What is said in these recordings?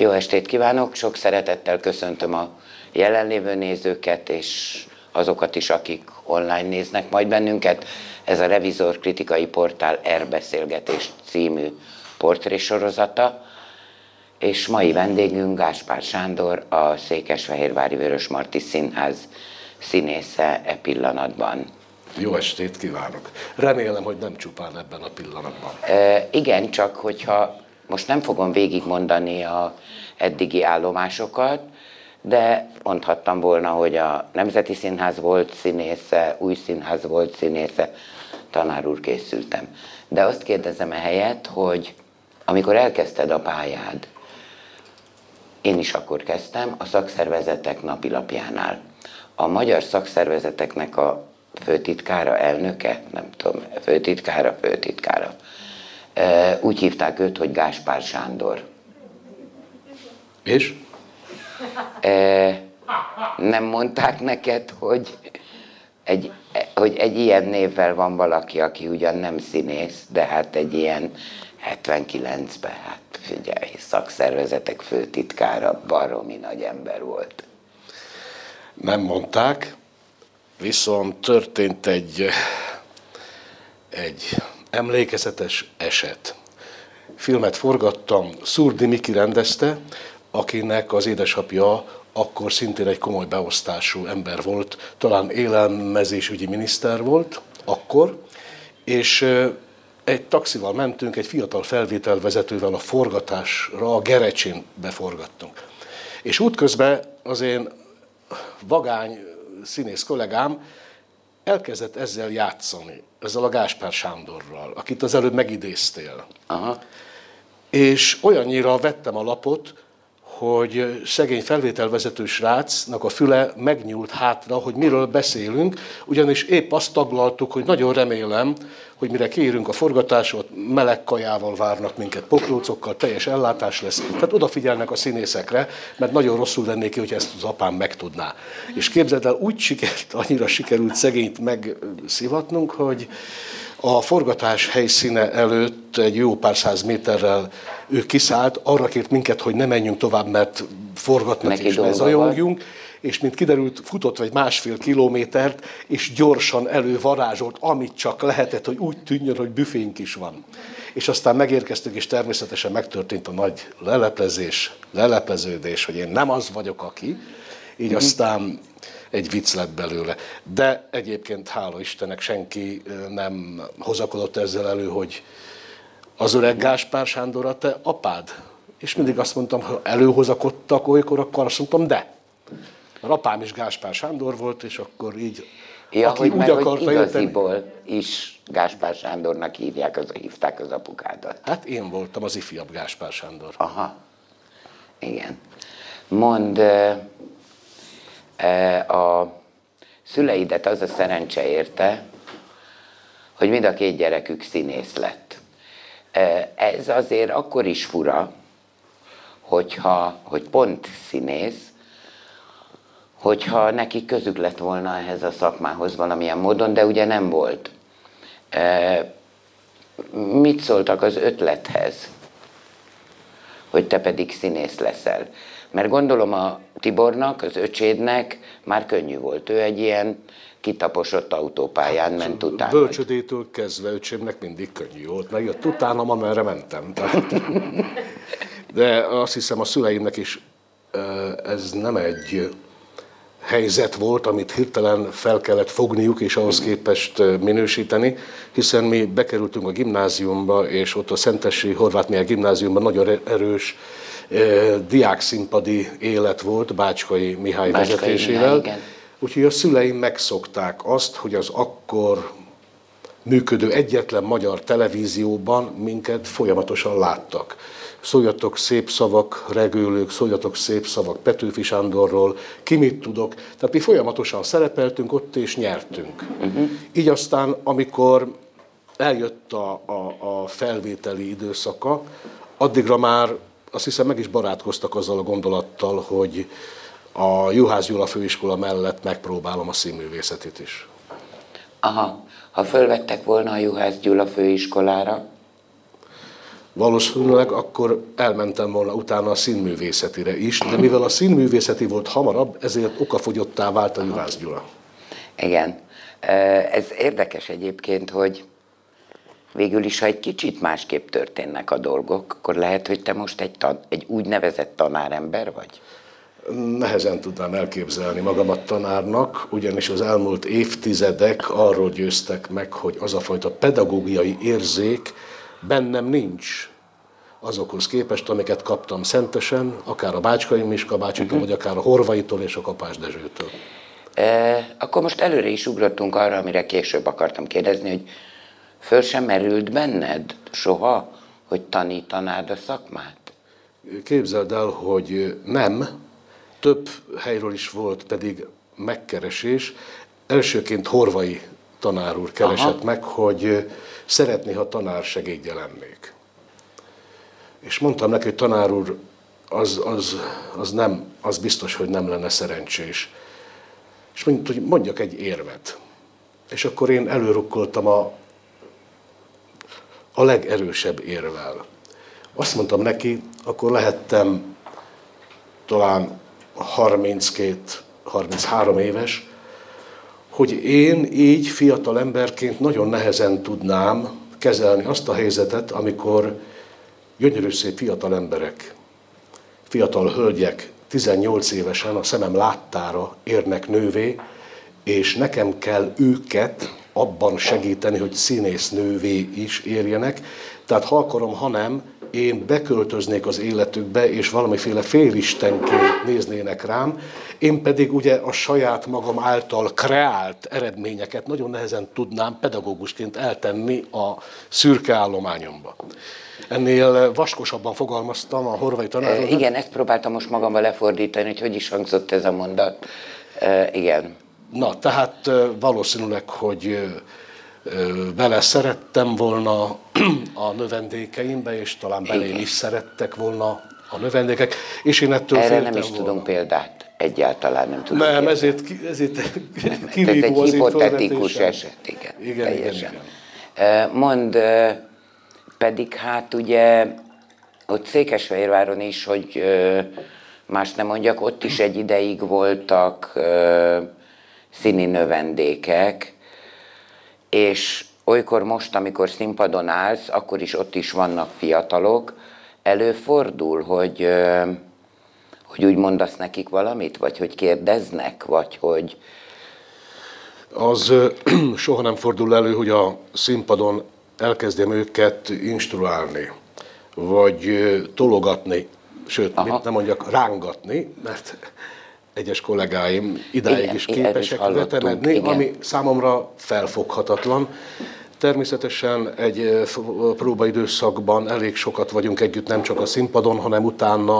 Jó estét kívánok, sok szeretettel köszöntöm a jelenlévő nézőket, és azokat is, akik online néznek majd bennünket. Ez a Revizor kritikai portál Erbeszélgetés című portrésorozata, és mai vendégünk Gáspár Sándor, a Székesfehérvári Vörösmarty Színház színésze e pillanatban. Jó estét kívánok! Remélem, hogy nem csupán ebben a pillanatban. E, igen, csak hogyha most nem fogom végigmondani a eddigi állomásokat, de mondhattam volna, hogy a Nemzeti Színház volt színésze, új színház volt színésze, tanár úr készültem. De azt kérdezem ehelyett, hogy amikor elkezdted a pályád, én is akkor kezdtem, a szakszervezetek napilapjánál. A magyar szakszervezeteknek a főtitkára, elnöke, nem tudom, főtitkára, főtitkára. Úgy hívták őt, hogy Gáspár Sándor. És? Nem mondták neked, hogy egy, hogy egy ilyen névvel van valaki, aki ugyan nem színész, de hát egy ilyen 79-ben, hát figyelj, szakszervezetek főtitkára baromi nagy ember volt. Nem mondták, viszont történt egy, egy emlékezetes eset. Filmet forgattam, Szurdi Miki rendezte, akinek az édesapja akkor szintén egy komoly beosztású ember volt, talán élelmezésügyi miniszter volt akkor, és egy taxival mentünk, egy fiatal felvételvezetővel a forgatásra, a Gerecsin beforgattunk. És útközben az én vagány színész kollégám elkezdett ezzel játszani, ezzel a Gáspár Sándorral, akit az előbb megidéztél. Aha. És olyannyira vettem a lapot, hogy szegény felvételvezető srácnak a füle megnyúlt hátra, hogy miről beszélünk, ugyanis épp azt taglaltuk, hogy nagyon remélem, hogy mire kiírunk a forgatásot, meleg kajával várnak minket, poklócokkal, teljes ellátás lesz. Tehát odafigyelnek a színészekre, mert nagyon rosszul lennék ki, hogy ezt az apám megtudná. És képzeld el, úgy sikert, annyira sikerült szegényt megszivatnunk, hogy a forgatás helyszíne előtt egy jó pár száz méterrel ő kiszállt, arra kért minket, hogy ne menjünk tovább, mert forgatnak Neki és ne zajongjunk, és mint kiderült, futott vagy másfél kilométert, és gyorsan elővarázsolt, amit csak lehetett, hogy úgy tűnjön, hogy büfénk is van. És aztán megérkeztünk, és természetesen megtörtént a nagy leleplezés, lelepleződés, hogy én nem az vagyok, aki. Így mm-hmm. aztán egy vicc lett belőle. De egyébként hála Istennek senki nem hozakodott ezzel elő, hogy az öreg Gáspár Sándor a te apád. És mindig azt mondtam, ha előhozakodtak olykor, akkor azt mondtam, de. A apám is Gáspár Sándor volt, és akkor így, ja, aki hogy úgy meg, akarta hogy igaziból jötteni, is Gáspár Sándornak hívják, az, hívták az apukádat. Hát én voltam az ifjabb Gáspár Sándor. Aha, igen. Mond, a szüleidet az a szerencse érte, hogy mind a két gyerekük színész lett. Ez azért akkor is fura, hogyha, hogy pont színész, hogyha neki közük lett volna ehhez a szakmához valamilyen módon, de ugye nem volt. Mit szóltak az ötlethez, hogy te pedig színész leszel? Mert gondolom a Tibornak, az öcsédnek már könnyű volt. Ő egy ilyen kitaposott autópályán hát, ment utána. Bölcsödétől kezdve öcsémnek mindig könnyű volt. Megjött utánam, amerre mentem. Tehát. De azt hiszem a szüleimnek is ez nem egy helyzet volt, amit hirtelen fel kellett fogniuk, és ahhoz képest minősíteni, hiszen mi bekerültünk a gimnáziumba, és ott a Szentesi Horváth gimnáziumban nagyon erős diákszínpadi élet volt Bácskai Mihály Bácskai vezetésével. Mihály, Úgyhogy a szüleim megszokták azt, hogy az akkor működő egyetlen magyar televízióban minket folyamatosan láttak. Szóljatok szép szavak, regőlők, szóljatok szép szavak Petőfi Sándorról, ki mit tudok. Tehát mi folyamatosan szerepeltünk ott és nyertünk. Uh-huh. Így aztán, amikor eljött a, a, a felvételi időszaka, addigra már azt hiszem meg is barátkoztak azzal a gondolattal, hogy a Juhász Gyula főiskola mellett megpróbálom a színművészetét is. Aha, ha fölvettek volna a Juhász Gyula főiskolára? valószínűleg akkor elmentem volna utána a színművészetire is, de mivel a színművészeti volt hamarabb, ezért okafogyottá vált a Juhász Gyula. Igen. Ez érdekes egyébként, hogy végül is, ha egy kicsit másképp történnek a dolgok, akkor lehet, hogy te most egy, tan- egy úgynevezett tanárember vagy? Nehezen tudnám elképzelni magamat tanárnak, ugyanis az elmúlt évtizedek arról győztek meg, hogy az a fajta pedagógiai érzék bennem nincs azokhoz képest, amiket kaptam szentesen, akár a Bácskai Miska bácsitól, uh-huh. vagy akár a Horvaitól és a Kapás Dezsőtől. E, akkor most előre is ugrottunk arra, amire később akartam kérdezni, hogy föl sem merült benned soha, hogy tanítanád a szakmát? Képzeld el, hogy nem, több helyről is volt pedig megkeresés. Elsőként Horvai tanár úr keresett Aha. meg, hogy szeretné, ha tanár segédje lennék. És mondtam neki, hogy tanár úr, az, az, az, nem, az biztos, hogy nem lenne szerencsés. És mondta, hogy mondjak egy érvet. És akkor én előrukkoltam a, a legerősebb érvel. Azt mondtam neki, akkor lehettem talán 32-33 éves, hogy én így fiatal emberként nagyon nehezen tudnám kezelni azt a helyzetet, amikor gyönyörű szép fiatal emberek, fiatal hölgyek 18 évesen a szemem láttára érnek nővé, és nekem kell őket abban segíteni, hogy színész nővé is érjenek. Tehát ha akarom, ha nem, én beköltöznék az életükbe, és valamiféle félistenként néznének rám, én pedig ugye a saját magam által kreált eredményeket nagyon nehezen tudnám pedagógusként eltenni a szürke állományomba. Ennél vaskosabban fogalmaztam a horvai tanárról. Igen, ezt próbáltam most magammal lefordítani, hogy hogy is hangzott ez a mondat. Igen. Na, tehát valószínűleg, hogy bele szerettem volna a növendékeimbe, és talán belém is szerettek volna a növendékek, és én ettől Erre nem is volna. tudunk példát. Egyáltalán nem tudunk. Nem, ezért, ezért kivívó az hipotetikus eset, igen. Igen, igen, igen. Mond, pedig hát ugye ott Székesfehérváron is, hogy más nem mondjak, ott is egy ideig voltak színi növendékek, és olykor most, amikor színpadon állsz, akkor is ott is vannak fiatalok, előfordul, hogy, hogy úgy mondasz nekik valamit, vagy hogy kérdeznek, vagy hogy... Az soha nem fordul elő, hogy a színpadon elkezdjem őket instruálni, vagy tologatni, sőt, mit nem mondjak, rángatni, mert egyes kollégáim idáig igen, is képesek vetemedni, ami számomra felfoghatatlan. Természetesen egy próbaidőszakban elég sokat vagyunk együtt, nem csak a színpadon, hanem utána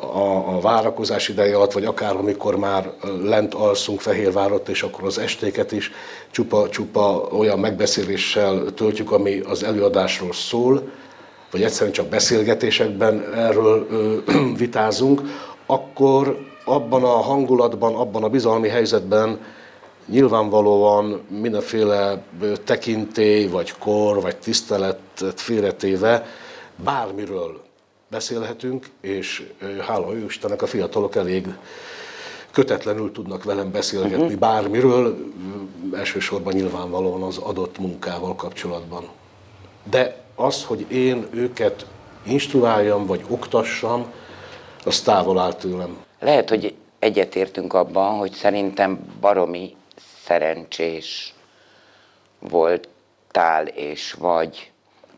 a, a várakozás ideje alatt, vagy akár amikor már lent alszunk Fehérvárot, és akkor az estéket is csupa-csupa olyan megbeszéléssel töltjük, ami az előadásról szól, vagy egyszerűen csak beszélgetésekben erről ö, vitázunk, akkor abban a hangulatban, abban a bizalmi helyzetben nyilvánvalóan mindenféle tekintély, vagy kor, vagy tiszteletet félretéve bármiről beszélhetünk, és hála ő Istennek a fiatalok elég kötetlenül tudnak velem beszélgetni uh-huh. bármiről, elsősorban nyilvánvalóan az adott munkával kapcsolatban. De az, hogy én őket instruáljam, vagy oktassam, az távol áll tőlem. Lehet, hogy egyetértünk abban, hogy szerintem baromi szerencsés voltál és vagy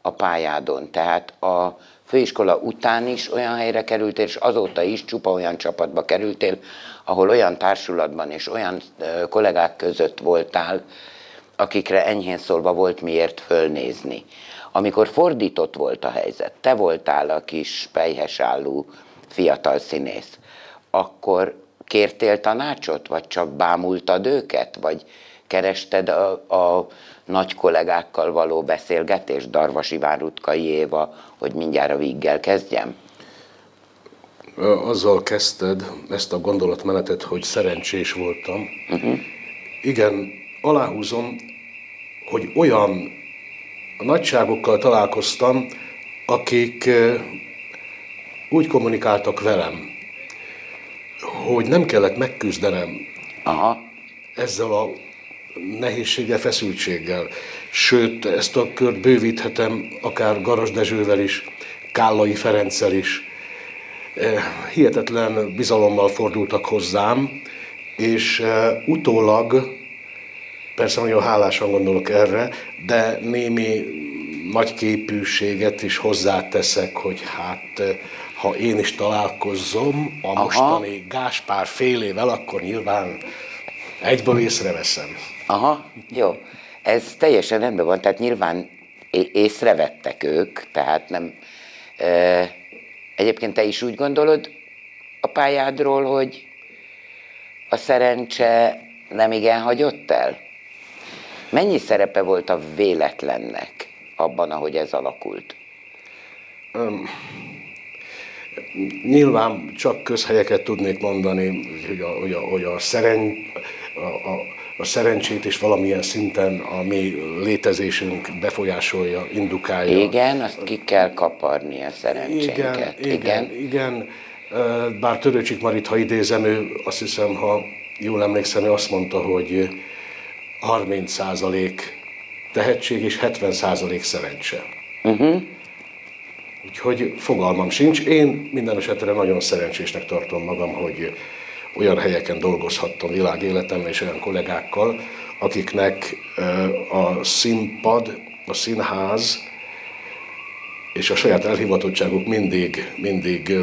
a pályádon. Tehát a főiskola után is olyan helyre kerültél, és azóta is csupa olyan csapatba kerültél, ahol olyan társulatban és olyan kollégák között voltál, akikre enyhén szólva volt miért fölnézni. Amikor fordított volt a helyzet, te voltál a kis pejhesállú fiatal színész, akkor kértél tanácsot, vagy csak bámultad őket, vagy kerested a, a nagy kollégákkal való beszélgetés, Darvasi Várutkai Éva, hogy mindjárt a víggel kezdjem? Azzal kezdted ezt a gondolatmenetet, hogy szerencsés voltam. Uh-huh. Igen, aláhúzom, hogy olyan nagyságokkal találkoztam, akik úgy kommunikáltak velem, hogy nem kellett megküzdenem Aha. ezzel a nehézséggel, feszültséggel. Sőt, ezt a kört bővíthetem akár Garas Dezsővel is, Kállai Ferenccel is. Hihetetlen bizalommal fordultak hozzám, és utólag, persze nagyon hálásan gondolok erre, de némi nagy képűséget is hozzáteszek, hogy hát ha én is találkozom a Aha. mostani Gáspár félével, akkor nyilván egyből észreveszem. Aha, jó. Ez teljesen rendben van, tehát nyilván észrevettek ők, tehát nem... E, egyébként te is úgy gondolod a pályádról, hogy a szerencse nem igen hagyott el? Mennyi szerepe volt a véletlennek abban, ahogy ez alakult? Um, nyilván csak közhelyeket tudnék mondani, hogy a, hogy a, hogy a, szeren, a, a, a szerencsét is valamilyen szinten a mi létezésünk befolyásolja, indukálja. Igen, azt ki kell kaparni a szerencsénket. Igen, igen, igen. igen. Bár Törőcsik Marit, ha idézem, ő azt hiszem, ha jól emlékszem, ő azt mondta, hogy 30% tehetség és 70% szerencse. Uh-huh. Úgyhogy fogalmam sincs. Én minden esetre nagyon szerencsésnek tartom magam, hogy olyan helyeken dolgozhattam világéletemben és olyan kollégákkal, akiknek a színpad, a színház és a saját elhivatottságuk mindig, mindig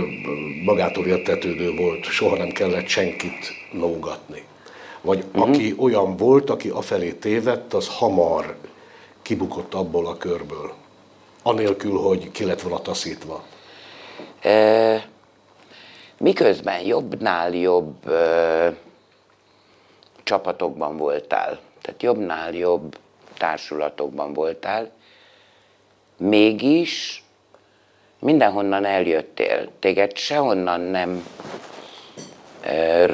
magától értetődő volt, soha nem kellett senkit nógatni. Vagy uh-huh. aki olyan volt, aki afelé tévedt, az hamar kibukott abból a körből. Anélkül, hogy ki lett volna taszítva. E, miközben jobbnál jobb e, csapatokban voltál, tehát jobbnál jobb társulatokban voltál, mégis mindenhonnan eljöttél. Téged sehonnan nem e,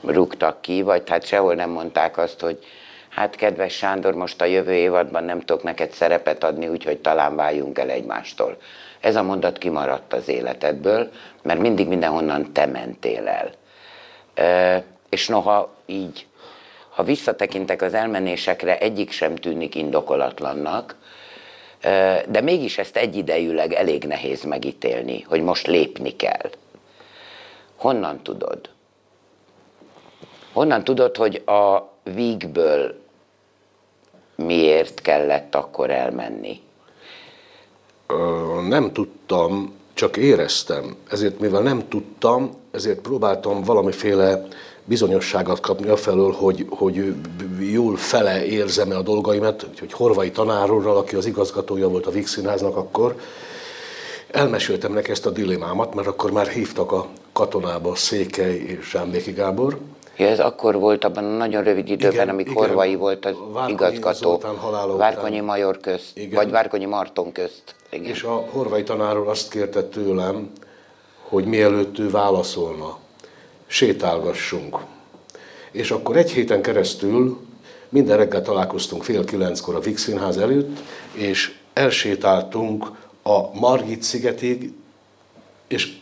rúgtak ki, vagy hát sehol nem mondták azt, hogy hát kedves Sándor, most a jövő évadban nem tudok neked szerepet adni, úgyhogy talán váljunk el egymástól. Ez a mondat kimaradt az életedből, mert mindig mindenhonnan te mentél el. E, és noha így, ha visszatekintek az elmenésekre, egyik sem tűnik indokolatlannak, e, de mégis ezt egyidejűleg elég nehéz megítélni, hogy most lépni kell. Honnan tudod? Honnan tudod, hogy a vígből miért kellett akkor elmenni? Nem tudtam, csak éreztem. Ezért, mivel nem tudtam, ezért próbáltam valamiféle bizonyosságot kapni afelől, hogy, hogy jól fele érzem-e a dolgaimat, hogy Horvai tanárúrral, aki az igazgatója volt a Víg Színháznak akkor, elmeséltem neki ezt a dilemmámat, mert akkor már hívtak a katonába Székely és Zsámbéki Gábor, Ja, ez akkor volt abban a nagyon rövid időben, igen, amíg igen, Horvai volt az Várkonyi igazgató. Várkonyi Major közt, igen. vagy Várkonyi Marton közt. Igen. És a Horvai tanáról azt kérte tőlem, hogy mielőtt ő válaszolna, sétálgassunk. És akkor egy héten keresztül minden reggel találkoztunk fél kilenckor a Vix Színház előtt, és elsétáltunk a Margit szigetig, és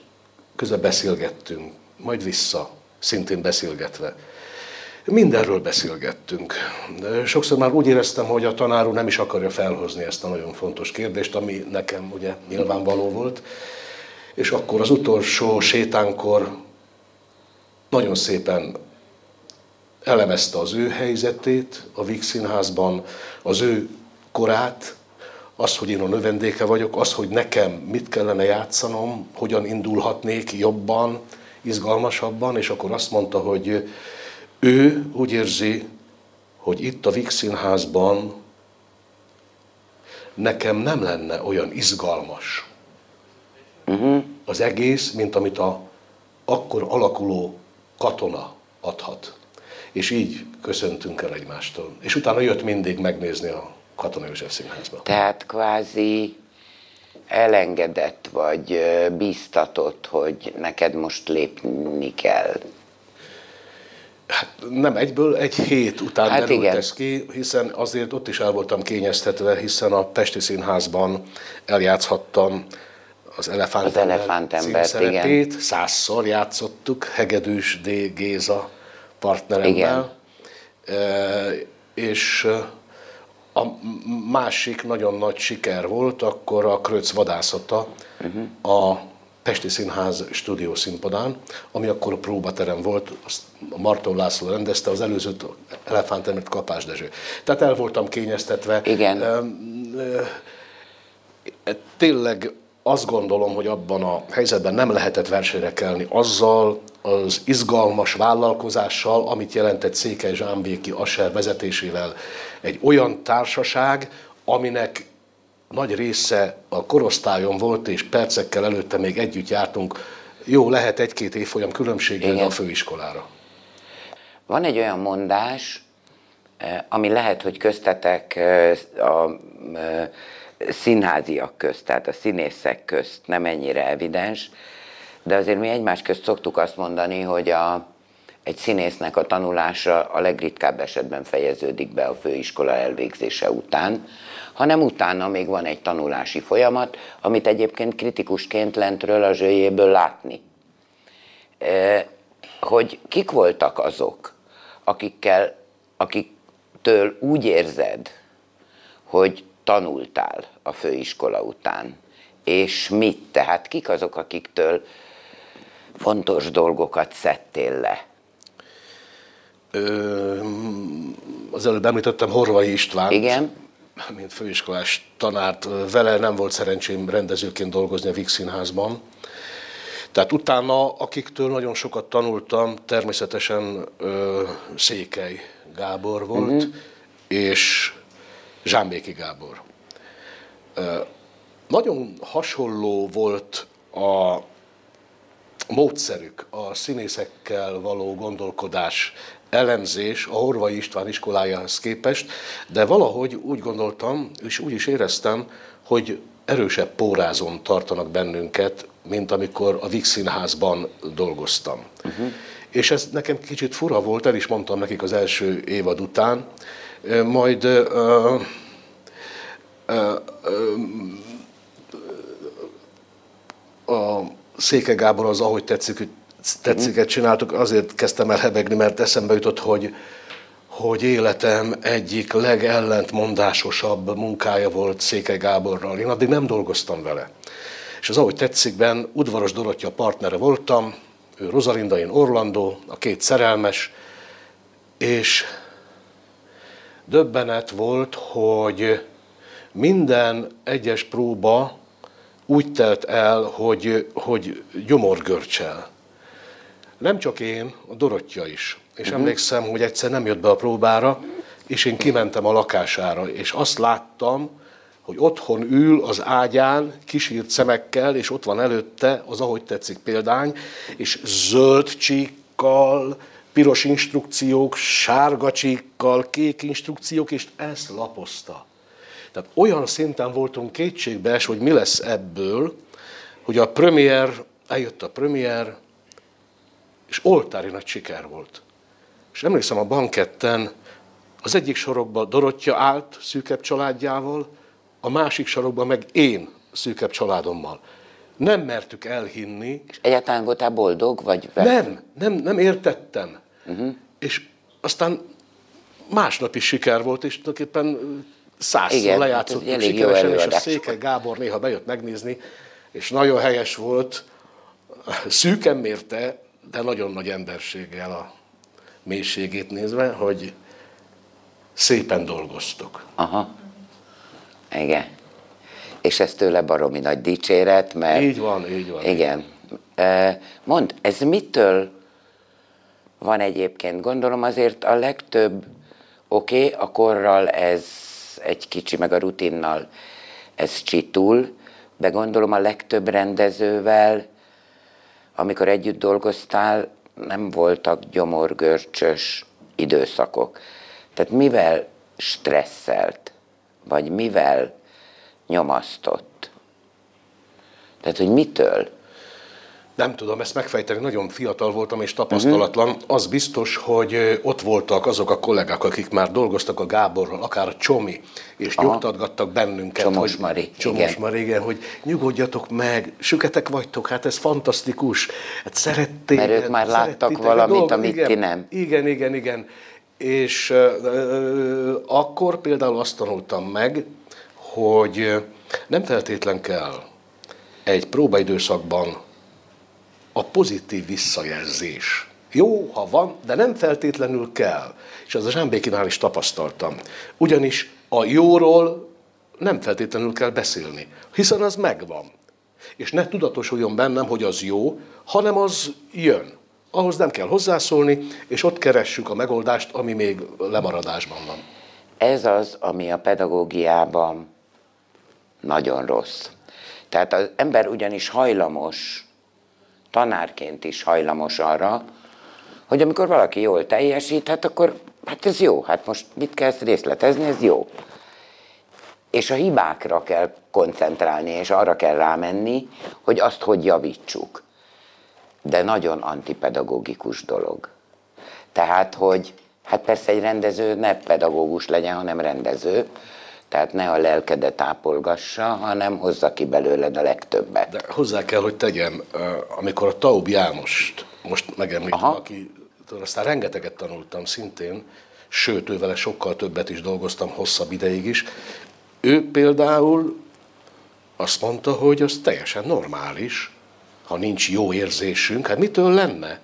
közben beszélgettünk, majd vissza szintén beszélgetve. Mindenről beszélgettünk. Sokszor már úgy éreztem, hogy a tanár úr nem is akarja felhozni ezt a nagyon fontos kérdést, ami nekem ugye nyilvánvaló volt. És akkor az utolsó sétánkor nagyon szépen elemezte az ő helyzetét a Víg Színházban, az ő korát, az, hogy én a növendéke vagyok, az, hogy nekem mit kellene játszanom, hogyan indulhatnék jobban, izgalmasabban, és akkor azt mondta, hogy ő úgy érzi, hogy itt a Vix Színházban nekem nem lenne olyan izgalmas uh-huh. az egész, mint amit a akkor alakuló katona adhat. És így köszöntünk el egymástól. És utána jött mindig megnézni a Katona József Színházba. Tehát kvázi elengedett vagy bíztatott, hogy neked most lépni kell? Hát nem egyből, egy hét után Hát derült igen. ez ki, hiszen azért ott is el voltam kényeztetve, hiszen a Pesti Színházban eljátszhattam az Elefántember, Az Elefántembert, címszerepét. Százszor játszottuk Hegedűs D. Géza partneremmel. E, és a másik nagyon nagy siker volt akkor a Kröc vadászata uh-huh. a Pesti Színház stúdió színpadán, ami akkor a próbaterem volt, azt Marton László rendezte, az előzőt Elefántemert Kapás Dezső. Tehát el voltam kényeztetve. Igen. E, Tényleg azt gondolom, hogy abban a helyzetben nem lehetett versenyre kelni azzal az izgalmas vállalkozással, amit jelentett Székely Zsámbéki Asser vezetésével egy olyan társaság, aminek nagy része a korosztályon volt, és percekkel előtte még együtt jártunk. Jó, lehet egy-két évfolyam különbséggel Igen. a főiskolára. Van egy olyan mondás, eh, ami lehet, hogy köztetek eh, a eh, színháziak közt, tehát a színészek közt nem ennyire evidens, de azért mi egymás közt szoktuk azt mondani, hogy a, egy színésznek a tanulása a legritkább esetben fejeződik be a főiskola elvégzése után, hanem utána még van egy tanulási folyamat, amit egyébként kritikusként lentről a zsőjéből látni. Eh, hogy kik voltak azok, akikkel, akiktől úgy érzed, hogy tanultál a főiskola után, és mit, tehát kik azok, akiktől fontos dolgokat szedtél le? Ö, az előbb említettem Horvai István. Igen? mint főiskolás tanárt, vele nem volt szerencsém rendezőként dolgozni a Vix Színházban. Tehát utána, akiktől nagyon sokat tanultam, természetesen ö, Székely Gábor volt, uh-huh. és Zsámbéki Gábor. Ö, nagyon hasonló volt a módszerük, a színészekkel való gondolkodás, elemzés a Horvai István iskolájához képest, de valahogy úgy gondoltam, és úgy is éreztem, hogy erősebb pórázon tartanak bennünket, mint amikor a Vix Színházban dolgoztam. Uh-huh. És ez nekem kicsit fura volt, el is mondtam nekik az első évad után, majd uh, uh, uh, a Széke Gábor az, ahogy tetszik, hogy tetsziket csináltuk, azért kezdtem el hebegni, mert eszembe jutott, hogy, hogy életem egyik legellentmondásosabb munkája volt Székely Gáborral. Én addig nem dolgoztam vele. És az Ahogy tetszikben udvaros Dorottya partnere voltam, ő Rosalinda, én Orlandó, a két szerelmes, és döbbenet volt, hogy minden egyes próba úgy telt el, hogy, hogy gyomorgörcsel. Nem csak én, a Dorottya is. És uh-huh. emlékszem, hogy egyszer nem jött be a próbára, és én kimentem a lakására, és azt láttam, hogy otthon ül az ágyán, kisírt szemekkel, és ott van előtte az, ahogy tetszik példány, és zöld csíkkal, piros instrukciók, sárga csíkkal, kék instrukciók, és ezt lapozta. Tehát olyan szinten voltunk kétségbees, hogy mi lesz ebből, hogy a premier, eljött a premier, és oltári nagy siker volt. És emlékszem, a banketten az egyik sorokban Dorottya állt szűkebb családjával, a másik sarokban meg én szűkebb családommal. Nem mertük elhinni. És egyáltalán voltál boldog, vagy Nem, nem, nem értettem. Uh-huh. És aztán másnap is siker volt, és tulajdonképpen százszor lejátszottuk hát sikeresen, és a Székely Gábor néha bejött megnézni, és nagyon helyes volt, szűken mérte, de nagyon nagy emberséggel a mélységét nézve, hogy szépen dolgoztok. Aha. Igen. És ez tőle baromi nagy dicséret, mert... Így van, így van. Igen. Mondd, ez mitől van egyébként? Gondolom azért a legtöbb, oké, okay, a korral ez egy kicsi, meg a rutinnal ez csitul, de gondolom a legtöbb rendezővel, amikor együtt dolgoztál, nem voltak gyomorgörcsös időszakok. Tehát mivel stresszelt, vagy mivel nyomasztott? Tehát, hogy mitől? Nem tudom ezt megfejteni, nagyon fiatal voltam és tapasztalatlan. Uh-huh. Az biztos, hogy ott voltak azok a kollégák, akik már dolgoztak a Gáborral, akár a Csomi, és Aha. nyugtatgattak bennünket. Csomos hogy, Mari. Csomos igen. Mari, igen, hogy nyugodjatok meg, süketek vagytok, hát ez fantasztikus. Hát szerették. Mert ők már láttak valamit, dolgot, amit igen, ti nem. Igen, igen, igen. És uh, akkor például azt tanultam meg, hogy nem feltétlen kell egy próbaidőszakban a pozitív visszajelzés. Jó, ha van, de nem feltétlenül kell. És az a Zsámbékinál is tapasztaltam. Ugyanis a jóról nem feltétlenül kell beszélni, hiszen az megvan. És ne tudatosuljon bennem, hogy az jó, hanem az jön. Ahhoz nem kell hozzászólni, és ott keressük a megoldást, ami még lemaradásban van. Ez az, ami a pedagógiában nagyon rossz. Tehát az ember ugyanis hajlamos, tanárként is hajlamos arra, hogy amikor valaki jól teljesít, hát akkor hát ez jó, hát most mit kell ezt részletezni, ez jó. És a hibákra kell koncentrálni, és arra kell rámenni, hogy azt hogy javítsuk. De nagyon antipedagógikus dolog. Tehát, hogy hát persze egy rendező ne pedagógus legyen, hanem rendező, tehát ne a lelkedet ápolgassa, hanem hozza ki belőled a legtöbbet. De hozzá kell, hogy tegyem, amikor a Taub Jánost most megemlítem, aki aztán rengeteget tanultam szintén, sőt, ővele sokkal többet is dolgoztam, hosszabb ideig is. Ő például azt mondta, hogy az teljesen normális, ha nincs jó érzésünk, hát mitől lenne?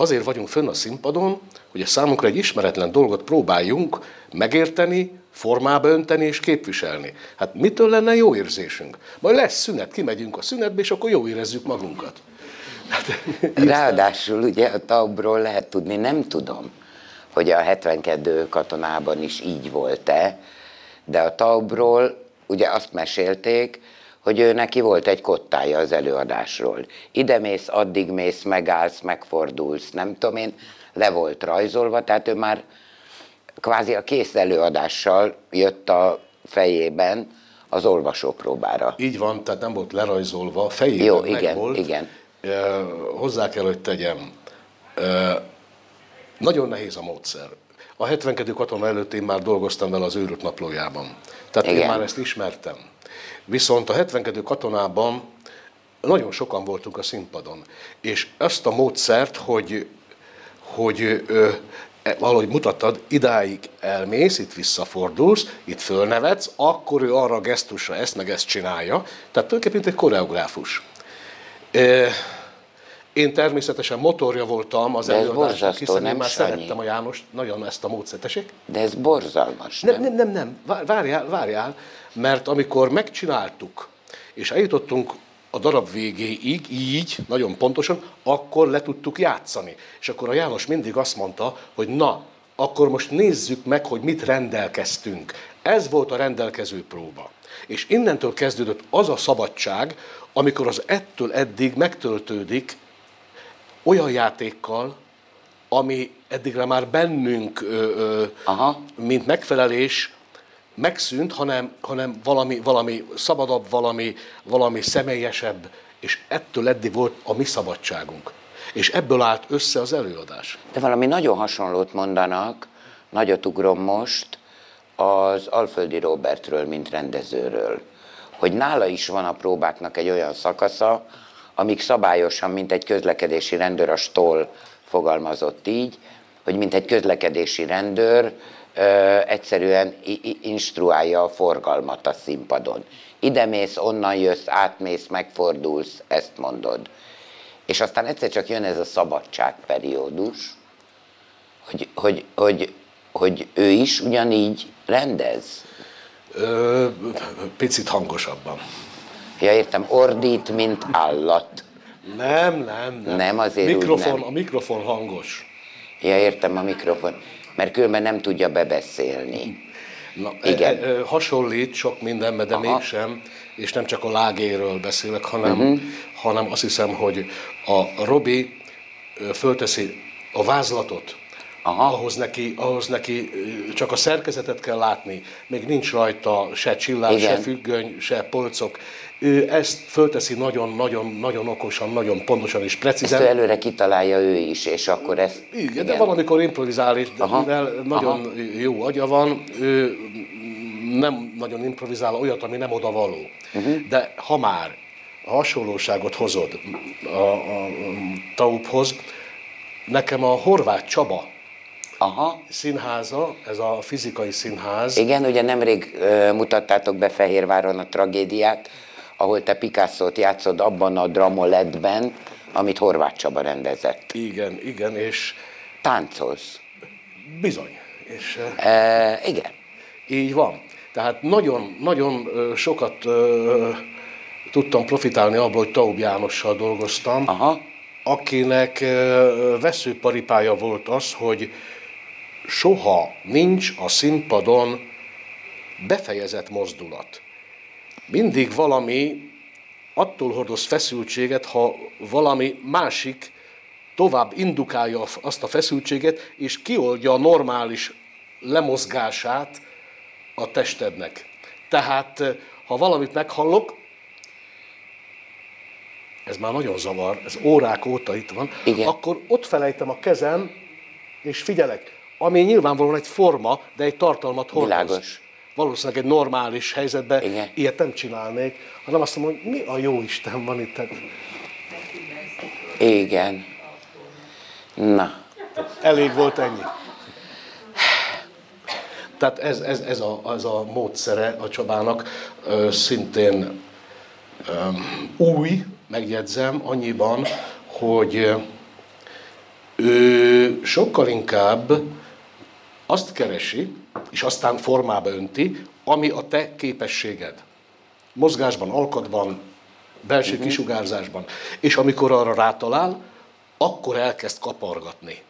Azért vagyunk fönn a színpadon, hogy a számunkra egy ismeretlen dolgot próbáljunk megérteni, formába önteni és képviselni. Hát mitől lenne jó érzésünk? Majd lesz szünet, kimegyünk a szünetbe, és akkor jó érezzük magunkat. Hát, Ráadásul ugye a taubról lehet tudni, nem tudom, hogy a 72 katonában is így volt-e, de a taubról ugye azt mesélték, hogy ő neki volt egy kottája az előadásról. Ide mész, addig mész, megállsz, megfordulsz, nem tudom én, le volt rajzolva, tehát ő már kvázi a kész előadással jött a fejében az olvasópróbára. Így van, tehát nem volt lerajzolva, fejében Jó, meg igen, volt. igen. E, hozzá kell, hogy tegyem. E, nagyon nehéz a módszer. A 72. katona előtt én már dolgoztam vele az őrült naplójában. Tehát igen. én már ezt ismertem. Viszont a 72. katonában nagyon sokan voltunk a színpadon. És ezt a módszert, hogy, hogy ö, E, valahogy mutattad, idáig elmész, itt visszafordulsz, itt fölnevetsz, akkor ő arra a gesztusra ezt meg ezt csinálja. Tehát tulajdonképpen mint egy koreográfus. Én természetesen motorja voltam az előadásnak, hiszen én már Sanyi. szerettem a János nagyon ezt a módszert. De ez borzalmas? Nem, nem, nem, nem. Várjál, várjál, mert amikor megcsináltuk, és eljutottunk a darab végéig, így, nagyon pontosan, akkor le tudtuk játszani. És akkor a János mindig azt mondta, hogy na, akkor most nézzük meg, hogy mit rendelkeztünk. Ez volt a rendelkező próba. És innentől kezdődött az a szabadság, amikor az ettől eddig megtöltődik olyan játékkal, ami eddigre már bennünk, ö, ö, Aha. mint megfelelés, megszűnt, hanem, hanem valami, valami szabadabb, valami, valami személyesebb, és ettől eddig volt a mi szabadságunk. És ebből állt össze az előadás. De valami nagyon hasonlót mondanak, nagyot ugrom most, az Alföldi Robertről, mint rendezőről. Hogy nála is van a próbáknak egy olyan szakasza, amik szabályosan, mint egy közlekedési rendőr, a Stoll fogalmazott így, hogy mint egy közlekedési rendőr, egyszerűen instruálja a forgalmat a színpadon. Ide mész, onnan jössz, átmész, megfordulsz, ezt mondod. És aztán egyszer csak jön ez a szabadságperiódus, hogy, hogy, hogy, hogy ő is ugyanígy rendez. Ö, picit hangosabban. Ja, értem, ordít, mint állat. Nem, nem, nem. Nem, azért mikrofon, úgy nem. A mikrofon hangos. Ja, értem, a mikrofon mert különben nem tudja bebeszélni. Na, Igen. E, e, hasonlít sok mindenben, de Aha. mégsem, és nem csak a lágéről beszélek, hanem, uh-huh. hanem azt hiszem, hogy a Robi fölteszi a vázlatot, Aha. Ahhoz, neki, ahhoz neki csak a szerkezetet kell látni, még nincs rajta se csillag, Igen. se függöny, se polcok, ő ezt fölteszi nagyon-nagyon-nagyon okosan, nagyon pontosan és precízen. Ezt előre kitalálja ő is, és akkor ez... Igen, igen. de valamikor improvizál, és Aha. mivel nagyon Aha. jó agya van, ő nem nagyon improvizál olyat, ami nem oda való. Uh-huh. De ha már hasonlóságot hozod a, a, a Taubhoz, nekem a Horváth Csaba Aha. színháza, ez a fizikai színház. Igen, ugye nemrég ö, mutattátok be Fehérváron a tragédiát, ahol te Picasso-t játszod abban a dramoletben, amit Horváth Csaba rendezett. Igen, igen, és... Táncolsz. Bizony. És, e, igen. Így van. Tehát nagyon, nagyon sokat tudtam profitálni abból, hogy Taub Jánossal dolgoztam, Aha. akinek veszőparipája volt az, hogy soha nincs a színpadon befejezett mozdulat. Mindig valami attól hordoz feszültséget, ha valami másik tovább indukálja azt a feszültséget, és kioldja a normális lemozgását a testednek. Tehát, ha valamit meghallok, ez már nagyon zavar, ez órák óta itt van, Igen. akkor ott felejtem a kezem, és figyelek, ami nyilvánvalóan egy forma, de egy tartalmat hordoz. Világos. Valószínűleg egy normális helyzetben Igen. ilyet nem csinálnék, hanem azt mondom, hogy mi a jó Isten van itt. Igen. Na. Elég volt ennyi. Tehát ez, ez, ez, a, ez a módszere a Csabának szintén um, új, megjegyzem, annyiban, hogy ő sokkal inkább azt keresi, és aztán formába önti, ami a te képességed. Mozgásban, alkatban, belső uh-huh. kisugárzásban. És amikor arra rátalál, akkor elkezd kapargatni.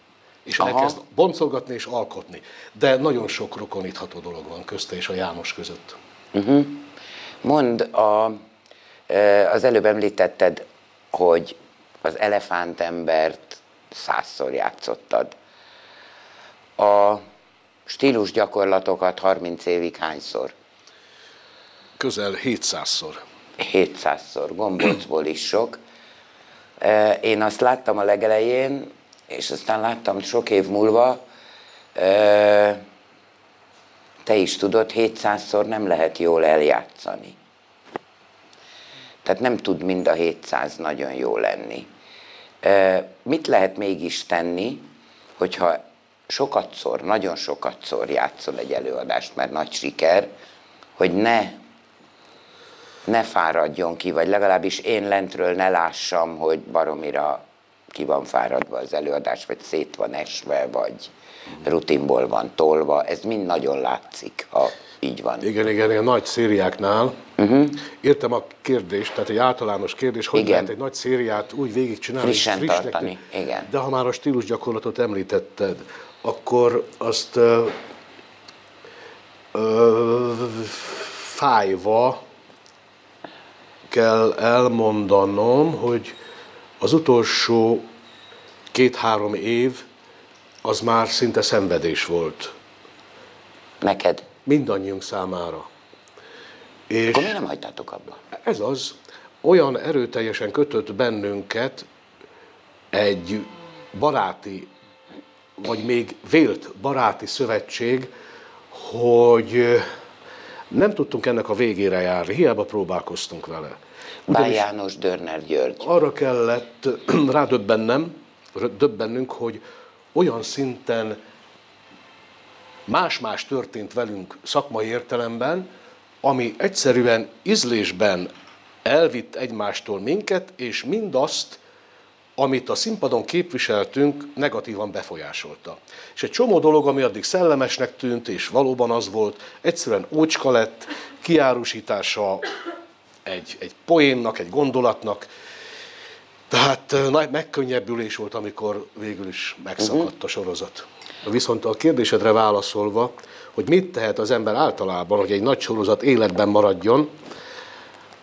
És Aha. elkezd boncolgatni és alkotni. De nagyon sok rokonítható dolog van közte és a János között. Uh-huh. Mond, a, az előbb említetted, hogy az elefántembert százszor játszottad. A stílus gyakorlatokat 30 évig hányszor? Közel 700-szor. 700-szor, gombócból is sok. Én azt láttam a legelején, és aztán láttam sok év múlva, te is tudod, 700-szor nem lehet jól eljátszani. Tehát nem tud mind a 700 nagyon jó lenni. Mit lehet mégis tenni, hogyha sokatszor, nagyon sokatszor játszol egy előadást, mert nagy siker, hogy ne, ne fáradjon ki, vagy legalábbis én lentről ne lássam, hogy baromira ki van fáradva az előadás, vagy szét van esve, vagy rutinból van tolva, ez mind nagyon látszik, ha így van. Igen, igen, a nagy szériáknál uh-huh. értem a kérdést, tehát egy általános kérdés, hogy igen. lehet egy nagy szériát úgy végigcsinálni, frissen tartani. Igen. De ha már a stílus gyakorlatot említetted, akkor azt ö, ö, fájva kell elmondanom, hogy az utolsó két-három év az már szinte szenvedés volt. Neked? Mindannyiunk számára. És Akkor miért nem hagytátok abba? Ez az, olyan erőteljesen kötött bennünket egy baráti, vagy még vélt baráti szövetség, hogy nem tudtunk ennek a végére járni, hiába próbálkoztunk vele. Báj János Dörner György. Arra kellett rádöbbennem, döbbennünk, hogy olyan szinten más-más történt velünk szakmai értelemben, ami egyszerűen ízlésben elvitt egymástól minket, és mindazt, amit a színpadon képviseltünk, negatívan befolyásolta. És egy csomó dolog, ami addig szellemesnek tűnt, és valóban az volt, egyszerűen ócska lett, kiárusítása egy, egy poénnak, egy gondolatnak, tehát nagy megkönnyebbülés volt, amikor végül is megszakadt a sorozat. Viszont a kérdésedre válaszolva, hogy mit tehet az ember általában, hogy egy nagy sorozat életben maradjon,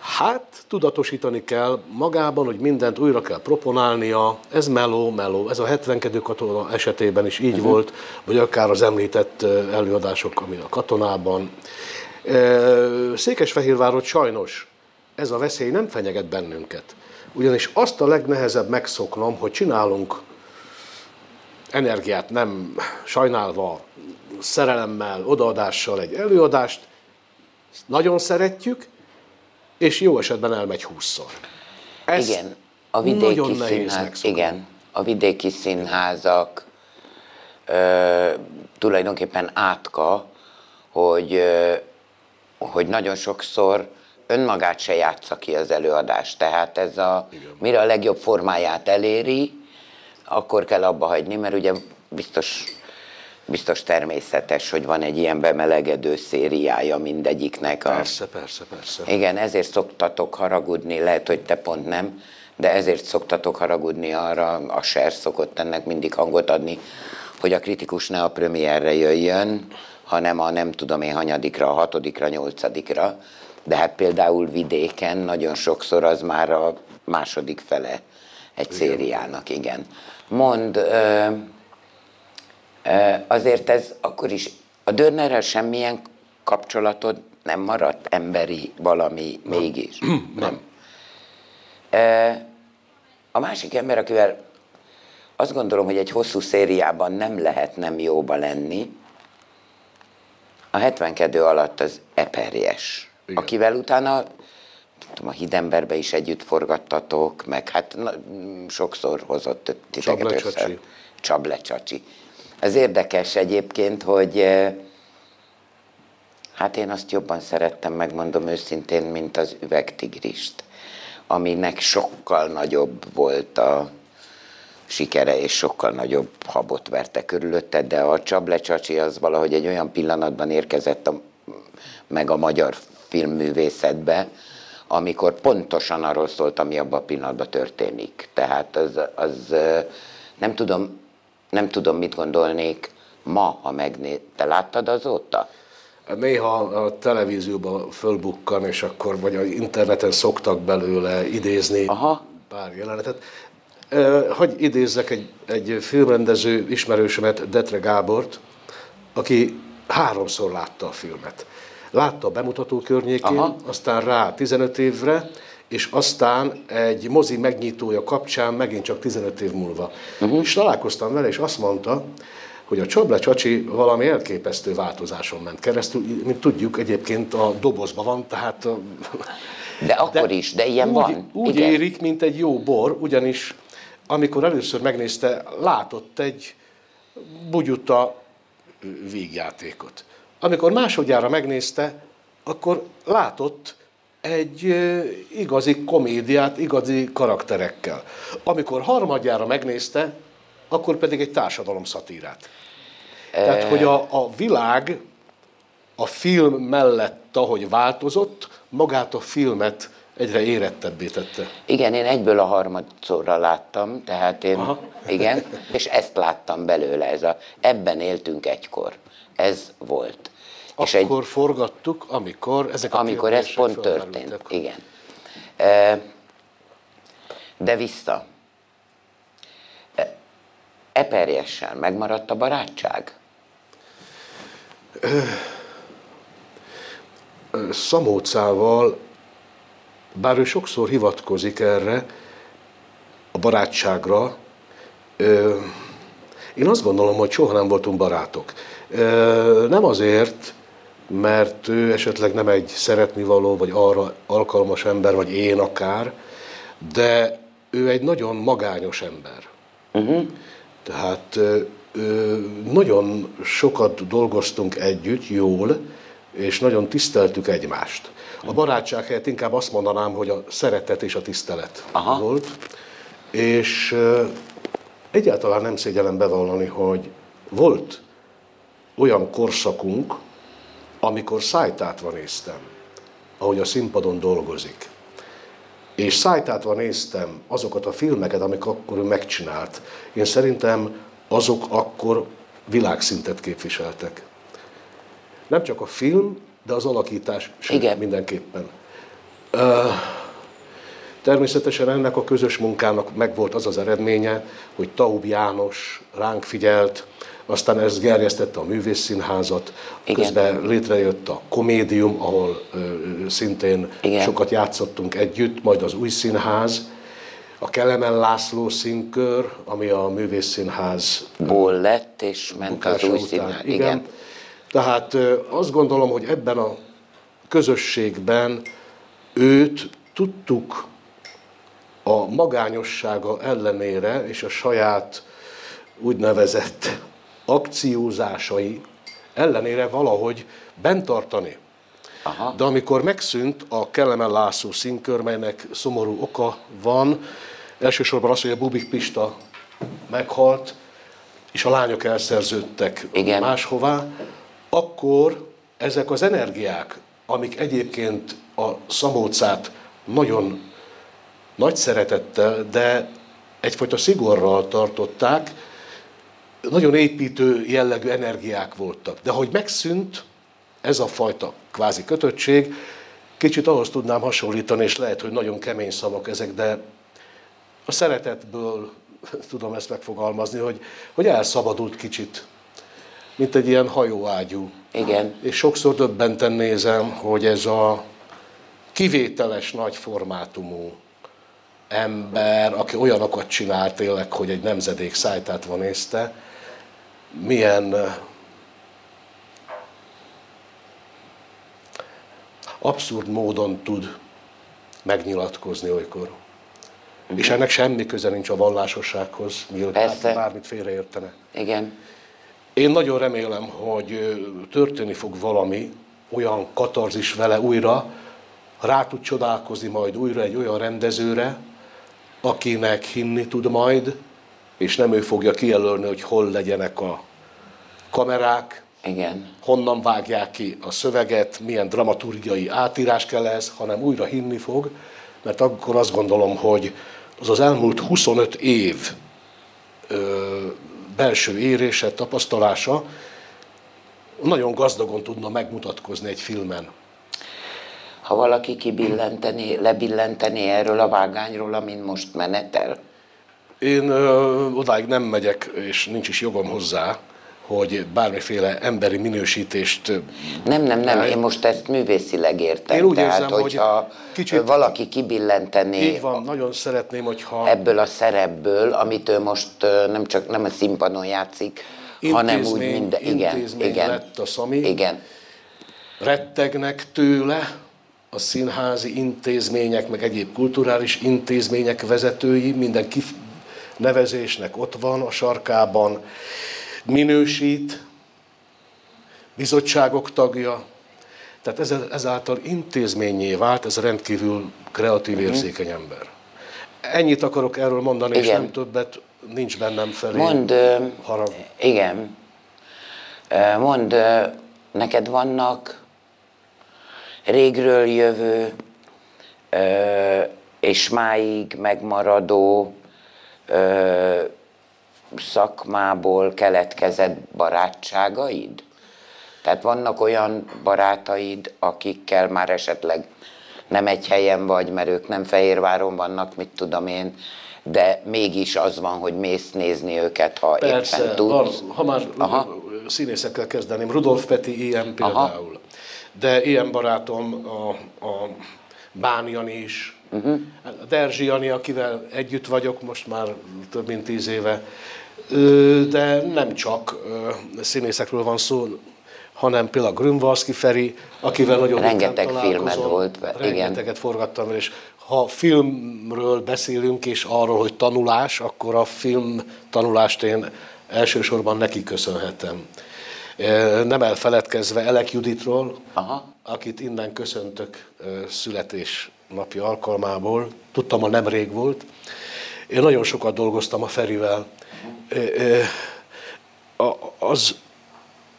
hát tudatosítani kell magában, hogy mindent újra kell proponálnia, ez meló, meló, ez a 72 katona esetében is így uh-huh. volt, vagy akár az említett előadások, ami a katonában. Székesfehérvárot sajnos ez a veszély nem fenyeget bennünket. Ugyanis azt a legnehezebb megszoknom, hogy csinálunk energiát nem sajnálva, szerelemmel, odaadással egy előadást, nagyon szeretjük, és jó esetben elmegy húszszor. Ez igen, a vidéki színház, igen, a vidéki színházak ö, tulajdonképpen átka, hogy, ö, hogy nagyon sokszor önmagát se játsza ki az előadás. Tehát ez a, mire a legjobb formáját eléri, akkor kell abba hagyni, mert ugye biztos, biztos természetes, hogy van egy ilyen bemelegedő szériája mindegyiknek. A... Persze, persze, persze. Igen, ezért szoktatok haragudni, lehet, hogy te pont nem, de ezért szoktatok haragudni arra, a SER szokott ennek mindig hangot adni, hogy a kritikus ne a premierre jöjjön, hanem a nem tudom én hanyadikra, a hatodikra, nyolcadikra, de hát például vidéken nagyon sokszor az már a második fele egy igen. szériának, igen. Mond, ö, azért ez akkor is, a Dörnerrel semmilyen kapcsolatod nem maradt, emberi valami nem. mégis? Nem. A másik ember, akivel azt gondolom, hogy egy hosszú szériában nem lehet nem jóba lenni, a 72 alatt az Eperjes, Igen. akivel utána tudom, a Hidemberbe is együtt forgattatok, meg hát na, sokszor hozott titeket össze. Csablecsacsi. Ez érdekes egyébként, hogy hát én azt jobban szerettem, megmondom őszintén, mint az üvegtigrist aminek sokkal nagyobb volt a sikere, és sokkal nagyobb habot verte körülötte, de a Csablecsacsi az valahogy egy olyan pillanatban érkezett a, meg a magyar filmművészetbe, amikor pontosan arról szólt, ami abban a pillanatban történik. Tehát az, az nem tudom, nem tudom, mit gondolnék ma, ha megné... Te láttad azóta? Néha a televízióban fölbukkan, és akkor vagy a interneten szoktak belőle idézni Aha. pár jelenetet. Hogy idézzek egy, egy filmrendező ismerősömet, Detre Gábort, aki háromszor látta a filmet. Látta a bemutató környékén, Aha. aztán rá 15 évre, és aztán egy mozi megnyitója kapcsán megint csak 15 év múlva. Uh-huh. És találkoztam vele, és azt mondta, hogy a Csoble Csacsi valami elképesztő változáson ment keresztül, mint tudjuk, egyébként a dobozban van, tehát... De akkor de is, de ilyen úgy, van. Úgy Igen. érik, mint egy jó bor, ugyanis amikor először megnézte, látott egy bugyuta vígjátékot. Amikor másodjára megnézte, akkor látott egy igazi komédiát, igazi karakterekkel. Amikor harmadjára megnézte, akkor pedig egy társadalom szatírát. Tehát, hogy a, a világ a film mellett, ahogy változott, magát a filmet egyre érettebbé tette. Igen, én egyből a harmadszorra láttam, tehát én, Aha. igen, és ezt láttam belőle, ez a, ebben éltünk egykor. Ez volt. Akkor és egy, forgattuk, amikor ezek a Amikor ez pont történt, igen. De vissza. Eperjessel megmaradt a barátság? Szamócával, bár ő sokszor hivatkozik erre, a barátságra, én azt gondolom, hogy soha nem voltunk barátok. Nem azért, mert ő esetleg nem egy szeretnivaló, vagy arra alkalmas ember, vagy én akár, de ő egy nagyon magányos ember. Uh-huh. Tehát nagyon sokat dolgoztunk együtt, jól, és nagyon tiszteltük egymást. A barátság helyett inkább azt mondanám, hogy a szeretet és a tisztelet Aha. volt. És egyáltalán nem szégyellem bevallani, hogy volt olyan korszakunk, amikor szájtátva néztem, ahogy a színpadon dolgozik. És szájtátva néztem azokat a filmeket, amik akkor ő megcsinált. Én szerintem azok akkor világszintet képviseltek. Nem csak a film, de az alakítás Igen. mindenképpen. Uh, Természetesen ennek a közös munkának megvolt az az eredménye, hogy Taub János ránk figyelt, aztán ez gerjesztette a művészszínházat, Igen. közben létrejött a komédium, ahol ö, szintén Igen. sokat játszottunk együtt, majd az új színház, a Kelemen László színkör, ami a művészszínház Ból lett, és ment az új után. színház. Igen. Igen. Tehát ö, azt gondolom, hogy ebben a közösségben őt tudtuk a magányossága ellenére és a saját úgynevezett akciózásai ellenére valahogy bent tartani. Aha. De amikor megszűnt a Kellemen László színkör, melynek szomorú oka van, elsősorban az, hogy a Bubik Pista meghalt, és a lányok elszerződtek Igen. máshová, akkor ezek az energiák, amik egyébként a Szamócát nagyon nagy szeretettel, de egyfajta szigorral tartották, nagyon építő jellegű energiák voltak. De hogy megszűnt ez a fajta kvázi kötöttség, kicsit ahhoz tudnám hasonlítani, és lehet, hogy nagyon kemény szavak ezek, de a szeretetből tudom ezt megfogalmazni, hogy, hogy elszabadult kicsit, mint egy ilyen hajóágyú. Igen. És sokszor döbbenten nézem, hogy ez a kivételes nagy formátumú ember, aki olyanokat csinál tényleg, hogy egy nemzedék szájtát van nézte, milyen abszurd módon tud megnyilatkozni olykor. És ennek semmi köze nincs a vallásossághoz, bárki bármit félreértene. Igen. Én nagyon remélem, hogy történni fog valami, olyan katarzis vele újra, rá tud csodálkozni majd újra egy olyan rendezőre, akinek hinni tud majd, és nem ő fogja kijelölni, hogy hol legyenek a kamerák, Igen. honnan vágják ki a szöveget, milyen dramaturgiai átírás kell ez, hanem újra hinni fog, mert akkor azt gondolom, hogy az az elmúlt 25 év ö, belső érése, tapasztalása nagyon gazdagon tudna megmutatkozni egy filmen. Ha valaki kibillenteni, lebillenteni erről a vágányról, amin most menetel, Én ö, odáig nem megyek, és nincs is jogom hozzá, hogy bármiféle emberi minősítést Nem, nem, nem, én most ezt művészileg értem. Én úgy Tehát, érzem, hogy hogyha kicsit- valaki kibillentené így van, nagyon szeretném, hogyha ebből a szerepből, amit ő most nem csak nem a színpadon játszik, hanem úgy minden... Igen, intézmény igen. lett a Szami. Igen, rettegnek tőle a színházi intézmények, meg egyéb kulturális intézmények vezetői, minden nevezésnek ott van a sarkában, minősít, bizottságok tagja, tehát ez, ezáltal intézményé vált ez rendkívül kreatív, érzékeny ember. Ennyit akarok erről mondani, és Mhm. Igen. nem többet, nincs bennem felé Mondd, ö, harag. igen, ö, neked vannak régről jövő és máig megmaradó szakmából keletkezett barátságaid? Tehát vannak olyan barátaid, akikkel már esetleg nem egy helyen vagy, mert ők nem Fehérváron vannak, mit tudom én, de mégis az van, hogy mész nézni őket, ha Persze, éppen tudsz. van, ha már Aha. színészekkel kezdeném, Rudolf Peti ilyen például. De ilyen barátom a, a Bán Jani is, uh-huh. a Derzsi Jani, akivel együtt vagyok most már több mint tíz éve. De nem csak színészekről van szó, hanem például Grünwalski Feri, akivel nagyon Rengeteg találkozom. volt, igen. Rengeteget forgattam, és ha filmről beszélünk, és arról, hogy tanulás, akkor a film tanulást én elsősorban neki köszönhetem. Nem elfeledkezve Elek Juditról, Aha. akit innen köszöntök születésnapja alkalmából. Tudtam, hogy nemrég volt. Én nagyon sokat dolgoztam a Ferivel. Az,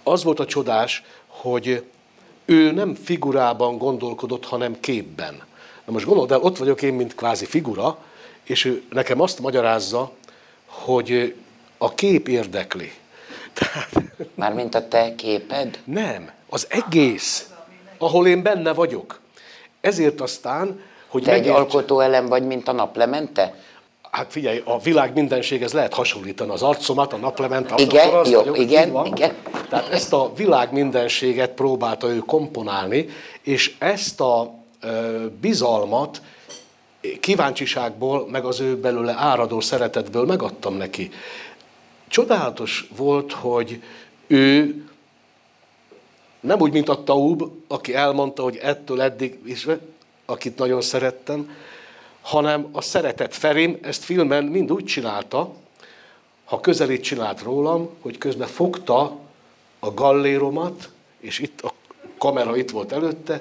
az volt a csodás, hogy ő nem figurában gondolkodott, hanem képben. Na most gondolod el, ott vagyok én, mint kvázi figura, és ő nekem azt magyarázza, hogy a kép érdekli. Tehát Mármint a te képed? nem, az egész, ahol én benne vagyok. Ezért aztán hogy Te egy megérts- alkotóelem vagy, mint a naplemente? Hát figyelj, a világ mindenséghez lehet hasonlítani az arcomat, a naplement, Igen, akkor az jó, vagyok, igen, van. igen. Tehát ezt a világ mindenséget próbálta ő komponálni, és ezt a ö, bizalmat kíváncsiságból, meg az ő belőle áradó szeretetből megadtam neki. Csodálatos volt, hogy ő nem úgy, mint a Taub, aki elmondta, hogy ettől eddig is, akit nagyon szerettem, hanem a szeretet Ferim ezt filmen mind úgy csinálta, ha közelít csinált rólam, hogy közben fogta a galléromat, és itt a kamera itt volt előtte,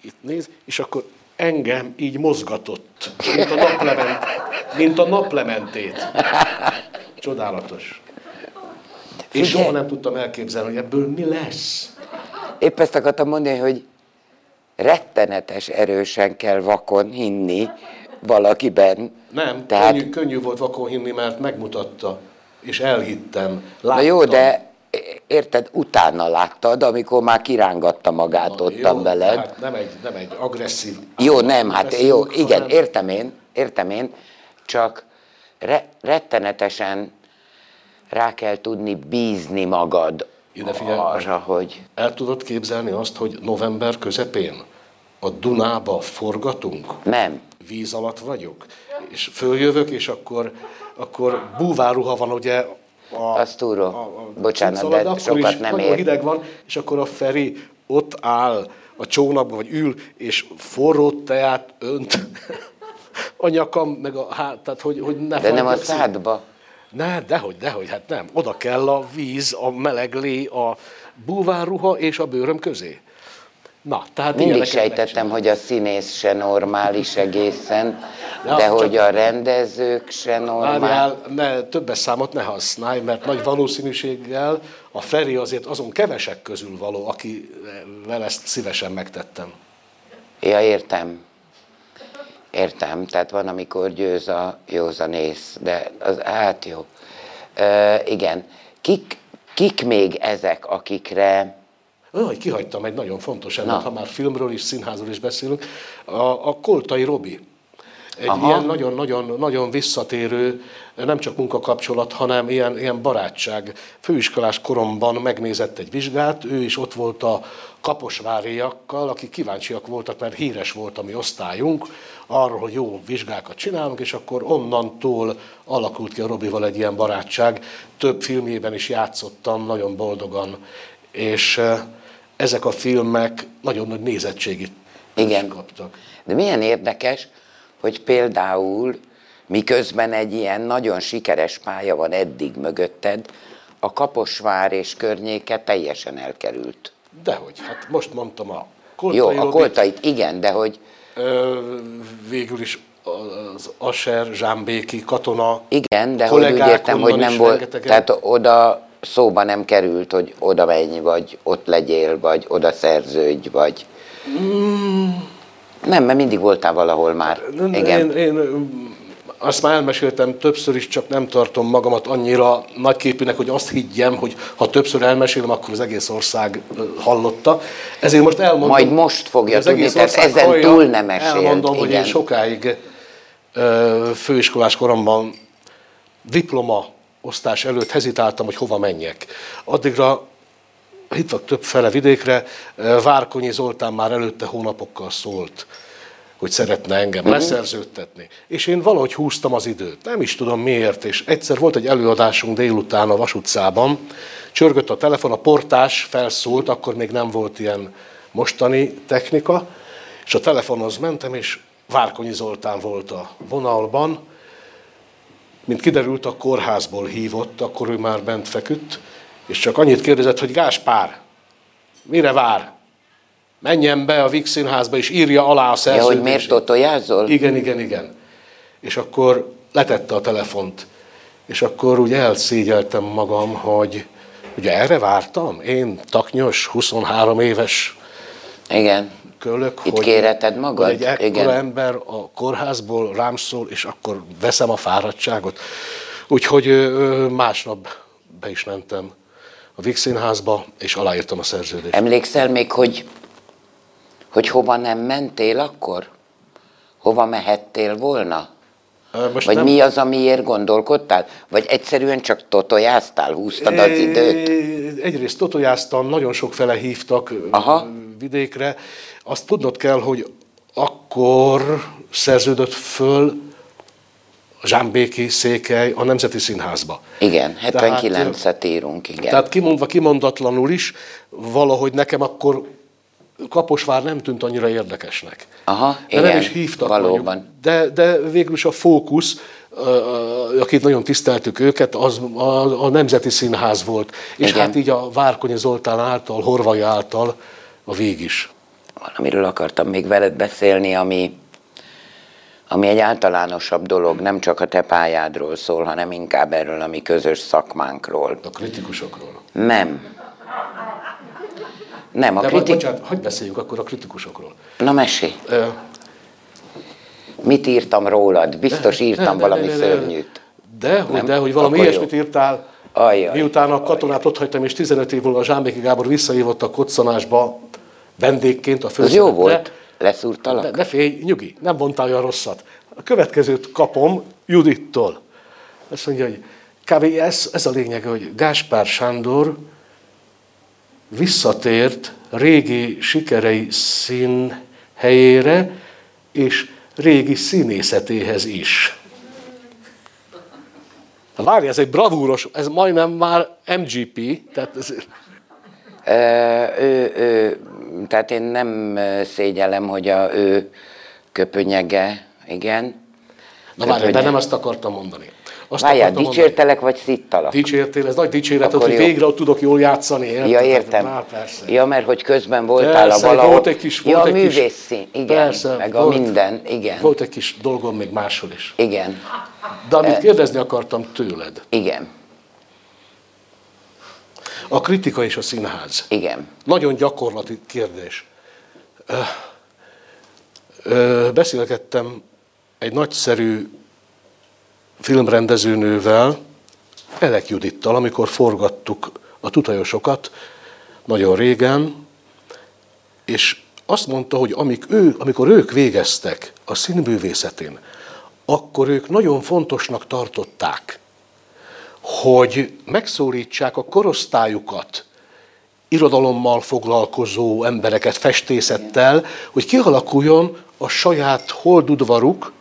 itt néz, és akkor engem így mozgatott, mint a, naplement, mint a naplementét. Csodálatos. És soha nem tudtam elképzelni, hogy ebből mi lesz. Épp ezt akartam mondani, hogy rettenetes erősen kell vakon hinni valakiben. Nem, Tehát, könnyű, könnyű volt vakon hinni, mert megmutatta, és elhittem. na Láttam. jó, de érted, utána láttad, amikor már kirángatta magát ottan Jó, veled. Hát nem egy, nem egy agresszív... Jó, nem, hát jó, igen, hanem- értem én, értem én, csak re, rettenetesen rá kell tudni bízni magad Ide figyelj. arra, hogy El tudod képzelni azt, hogy november közepén a Dunába forgatunk? nem. Víz alatt vagyok, és följövök, és akkor, akkor búváruha van ugye a, Az túró. Bocsánat, cucc de alatt, akkor sokat is nem ér. hideg van, és akkor a Feri ott áll a csónakban, vagy ül, és forró teát önt a nyakam, meg a hát, tehát hogy, hogy ne De nem a szádba. Ne, dehogy, dehogy, hát nem. Oda kell a víz, a meleg lé, a búvárruha és a bőröm közé. Na, tehát Mindig sejtettem, hogy a színész se normális egészen, de csak- hogy a rendezők se normál. Várjál, ne, többes számot ne használj, mert nagy valószínűséggel a Feri azért azon kevesek közül való, akivel ezt szívesen megtettem. Ja, értem. Értem, tehát van, amikor győz a józanész, de az, hát jó. Ö, igen. Kik, kik még ezek, akikre... Olyan, kihagytam egy nagyon fontos elemet, ha már filmről és színházról is beszélünk. A, a Koltai Robi. Egy Aha. ilyen nagyon-nagyon nagyon visszatérő, nem csak munkakapcsolat, hanem ilyen, ilyen barátság. Főiskolás koromban megnézett egy vizsgát, ő is ott volt a kaposváriakkal, akik kíváncsiak voltak, mert híres volt a mi osztályunk, arról, hogy jó vizsgákat csinálunk, és akkor onnantól alakult ki a Robival egy ilyen barátság. Több filmjében is játszottam, nagyon boldogan, és eh, ezek a filmek nagyon nagy nézettségit Igen. kaptak. De milyen érdekes, hogy például miközben egy ilyen nagyon sikeres pálya van eddig mögötted, a Kaposvár és környéke teljesen elkerült. Dehogy, hát most mondtam a Koltai Jó, a koltait igen, de hogy ö, végül is az Asser, Zsámbéki, katona, igen, de hogy úgy értem, hogy nem volt, tehát oda szóba nem került, hogy oda menj, vagy ott legyél, vagy oda szerződj, vagy... Nem, mert mindig voltál valahol már. Igen. Én, én azt már elmeséltem többször is, csak nem tartom magamat annyira nagyképűnek, hogy azt higgyem, hogy ha többször elmesélem, akkor az egész ország hallotta. Ezért most elmondom. Majd most fogja az tudni, tehát ezen hallja. túl nem mesélt, Elmondom, hogy én igen. sokáig főiskolás koromban diploma osztás előtt hezitáltam, hogy hova menjek. Addigra hittak több fele vidékre, Várkonyi Zoltán már előtte hónapokkal szólt, hogy szeretne engem leszerződtetni. És én valahogy húztam az időt. Nem is tudom miért. És egyszer volt egy előadásunk délután a Vas utcában, csörgött a telefon, a portás felszólt, akkor még nem volt ilyen mostani technika, és a telefonhoz mentem, és Várkonyi Zoltán volt a vonalban, mint kiderült, a kórházból hívott, akkor ő már bent feküdt, és csak annyit kérdezett, hogy Gáspár, mire vár? Menjen be a Vix Színházba, és írja alá a Ja, szerződést. hogy miért totojázol? Igen, igen, igen. És akkor letette a telefont, és akkor úgy elszégyeltem magam, hogy ugye erre vártam? Én, taknyos, 23 éves Igen. Kölök, Itt hogy, kéreted magad? hogy egy ekkora Igen. ember a kórházból rám szól, és akkor veszem a fáradtságot. Úgyhogy másnap be is mentem a Vix Színházba, és aláírtam a szerződést. Emlékszel még, hogy, hogy hova nem mentél akkor? hova mehettél volna? Most Vagy nem- mi az, amiért gondolkodtál? Vagy egyszerűen csak totojáztál, húztad az időt? Egyrészt totojáztam, nagyon sok fele hívtak Aha. vidékre. Azt tudnod kell, hogy akkor szerződött föl Zsámbéki székely a Nemzeti Színházba. Igen, Tehát, 79-et írunk, igen. Tehát kimondva, kimondatlanul is, valahogy nekem akkor Kaposvár nem tűnt annyira érdekesnek. Aha, de nem igen, is hívtak valóban. mondjuk. De, de végül is a fókusz, akit nagyon tiszteltük őket, az a, a Nemzeti Színház volt. És Igen. hát így a Várkonyi Zoltán által, Horvai által a vég is. Valamiről akartam még veled beszélni, ami, ami egy általánosabb dolog, nem csak a te pályádról szól, hanem inkább erről a mi közös szakmánkról. A kritikusokról. Nem. Nem, a De kritik... bocsánat, hagyd beszéljünk akkor a kritikusokról. Na mesélj, Ö, mit írtam rólad? Biztos írtam ne, valami ne, ne, ne. szörnyűt. De, hogy, Nem? de, hogy valami Akkor ilyesmit jó. írtál, Ajjaj, miután a katonát ott hagytam, és 15 év múlva a Zsámbéki Gábor visszahívott a koccanásba vendégként a főszerepre. jó volt. Ne, Leszúrtalak? ne félj, nyugi, nem mondtál olyan rosszat. A következőt kapom Judittól. Azt mondja, hogy kb. Ez, ez a lényeg, hogy Gáspár Sándor visszatért régi sikerei szín helyére, és régi színészetéhez is. Várj, ez egy bravúros, ez majdnem már MGP, tehát ez, Ö, ő, ő, tehát én nem szégyellem, hogy a ő köpönyege, igen. na várj, de nem azt akartam mondani. Azt Várjál, akartam mondani. dicsértelek, vagy szittalak? Dicsértél, ez nagy dicséret, hogy jó. végre ott tudok jól játszani, érted? Ja, értem. Na, persze. Ja, mert hogy közben voltál Persze, a valahol. volt egy kis, volt ja, a egy kis, művészszín, igen. persze, meg a volt, minden, igen. Volt egy kis dolgom még máshol is. Igen, De amit kérdezni akartam tőled, igen, a kritika és a színház. igen. Nagyon gyakorlati kérdés. Ö, ö, Beszélgettem egy nagyszerű filmrendezőnővel, Elek Judittal, amikor forgattuk a tutajosokat nagyon régen, és azt mondta, hogy amik ő, amikor ők végeztek a színművészetén, akkor ők nagyon fontosnak tartották, hogy megszólítsák a korosztályukat, irodalommal foglalkozó embereket, festészettel, hogy kialakuljon a saját holdudvaruk,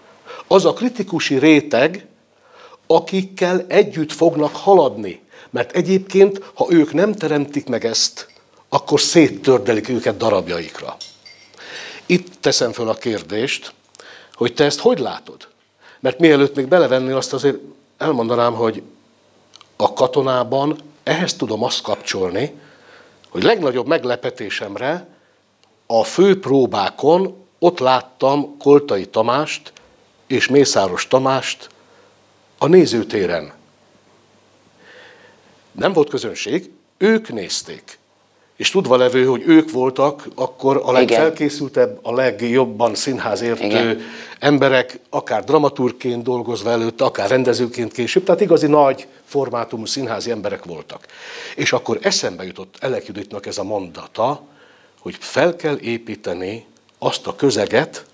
az a kritikusi réteg, akikkel együtt fognak haladni. Mert egyébként, ha ők nem teremtik meg ezt, akkor széttördelik őket darabjaikra. Itt teszem föl a kérdést, hogy te ezt hogy látod? Mert mielőtt még belevennél, azt azért elmondanám, hogy a katonában ehhez tudom azt kapcsolni, hogy legnagyobb meglepetésemre a fő próbákon ott láttam Koltai Tamást és Mészáros Tamást a nézőtéren. Nem volt közönség, ők nézték. És tudva levő, hogy ők voltak akkor a legfelkészültebb, a legjobban színházértő Igen. emberek, akár dramaturgként dolgozva előtte, akár rendezőként később, tehát igazi nagy formátumú színházi emberek voltak. És akkor eszembe jutott Elek Juditnak ez a mondata, hogy fel kell építeni azt a közeget,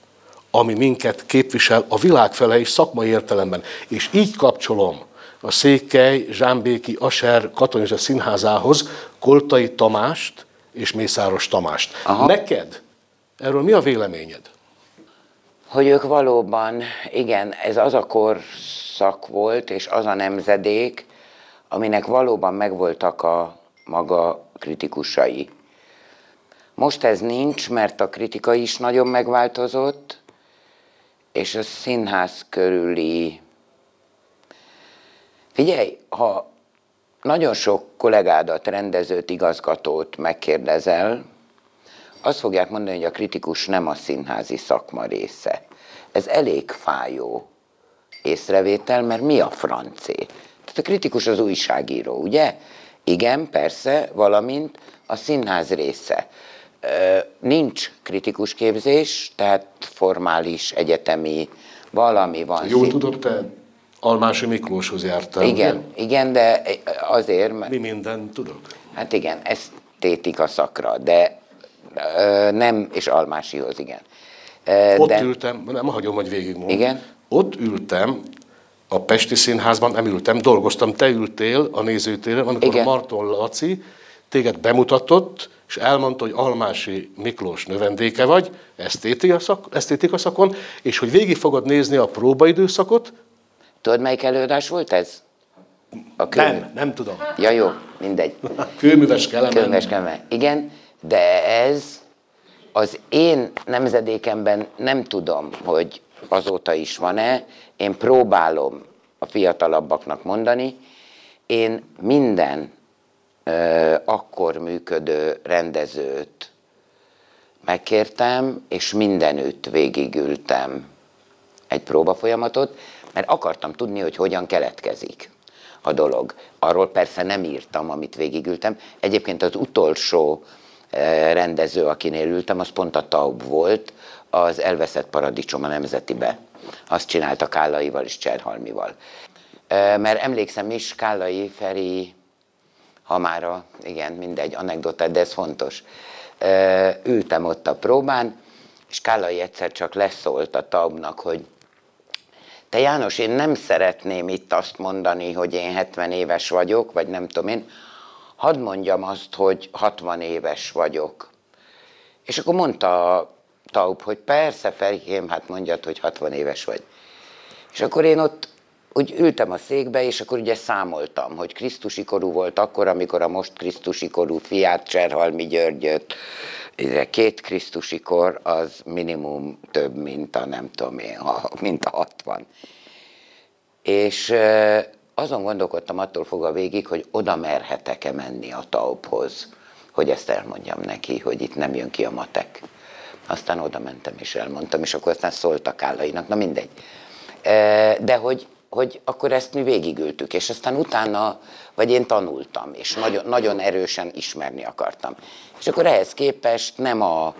ami minket képvisel a világ fele és szakmai értelemben. És így kapcsolom a Székely, Zsámbéki, Aser katonai színházához Koltai Tamást és Mészáros Tamást. Aha. Neked erről mi a véleményed? Hogy ők valóban, igen, ez az a korszak volt, és az a nemzedék, aminek valóban megvoltak a maga kritikusai. Most ez nincs, mert a kritika is nagyon megváltozott, és a színház körüli... Figyelj, ha nagyon sok kollégádat, rendezőt, igazgatót megkérdezel, azt fogják mondani, hogy a kritikus nem a színházi szakma része. Ez elég fájó észrevétel, mert mi a francé? Tehát a kritikus az újságíró, ugye? Igen, persze, valamint a színház része. Nincs kritikus képzés, tehát formális, egyetemi valami van. Jól szín- tudod, te Almási Miklóshoz jártál. Igen, igen, de azért, mert Mi mindent tudok? Hát igen, esztétika szakra, de ö, nem, és Almásihoz, igen. Ott de... ültem, nem hagyom, hogy végigmondom. Igen? Ott ültem, a Pesti Színházban nem ültem, dolgoztam, te ültél a nézőtéren, amikor Igen. Marton Laci téged bemutatott, és elmondta, hogy Almási Miklós növendéke vagy, esztétika, szak, esztétika szakon, és hogy végig fogod nézni a próbaidőszakot. Tudod, melyik előadás volt ez? A kő... Nem, nem tudom. Ja, jó, mindegy. Kőműves kelemen. Kőműves kelemen. Igen, de ez az én nemzedékemben nem tudom, hogy azóta is van-e, én próbálom a fiatalabbaknak mondani, én minden ö, akkor működő rendezőt megkértem, és mindenütt végigültem egy próbafolyamatot, mert akartam tudni, hogy hogyan keletkezik a dolog. Arról persze nem írtam, amit végigültem. Egyébként az utolsó rendező, akinél ültem, az pont a Taub volt, az Elveszett Paradicsom a Nemzetibe. Azt csinálta Kállaival és Cserhalmival. Mert emlékszem is, Kállai Feri, ha már a, igen, mindegy, anekdota, de ez fontos. Ültem ott a próbán, és Kállai egyszer csak leszólt a Taubnak, hogy te János, én nem szeretném itt azt mondani, hogy én 70 éves vagyok, vagy nem tudom én, hadd mondjam azt, hogy 60 éves vagyok. És akkor mondta a Taub, hogy persze, Ferikém, hát mondjad, hogy 60 éves vagy. És akkor én ott úgy ültem a székbe, és akkor ugye számoltam, hogy Krisztusi korú volt akkor, amikor a most Krisztusi korú fiát Cserhalmi Györgyöt, két Krisztusi kor az minimum több, mint a nem tudom én, mint a 60. És azon gondolkodtam attól fogva végig, hogy oda merhetek-e menni a tauphoz, hogy ezt elmondjam neki, hogy itt nem jön ki a matek. Aztán oda mentem és elmondtam, és akkor aztán szóltak állainak, na mindegy. De hogy, hogy akkor ezt mi végigültük, és aztán utána, vagy én tanultam, és nagyon, nagyon erősen ismerni akartam. És akkor ehhez képest nem a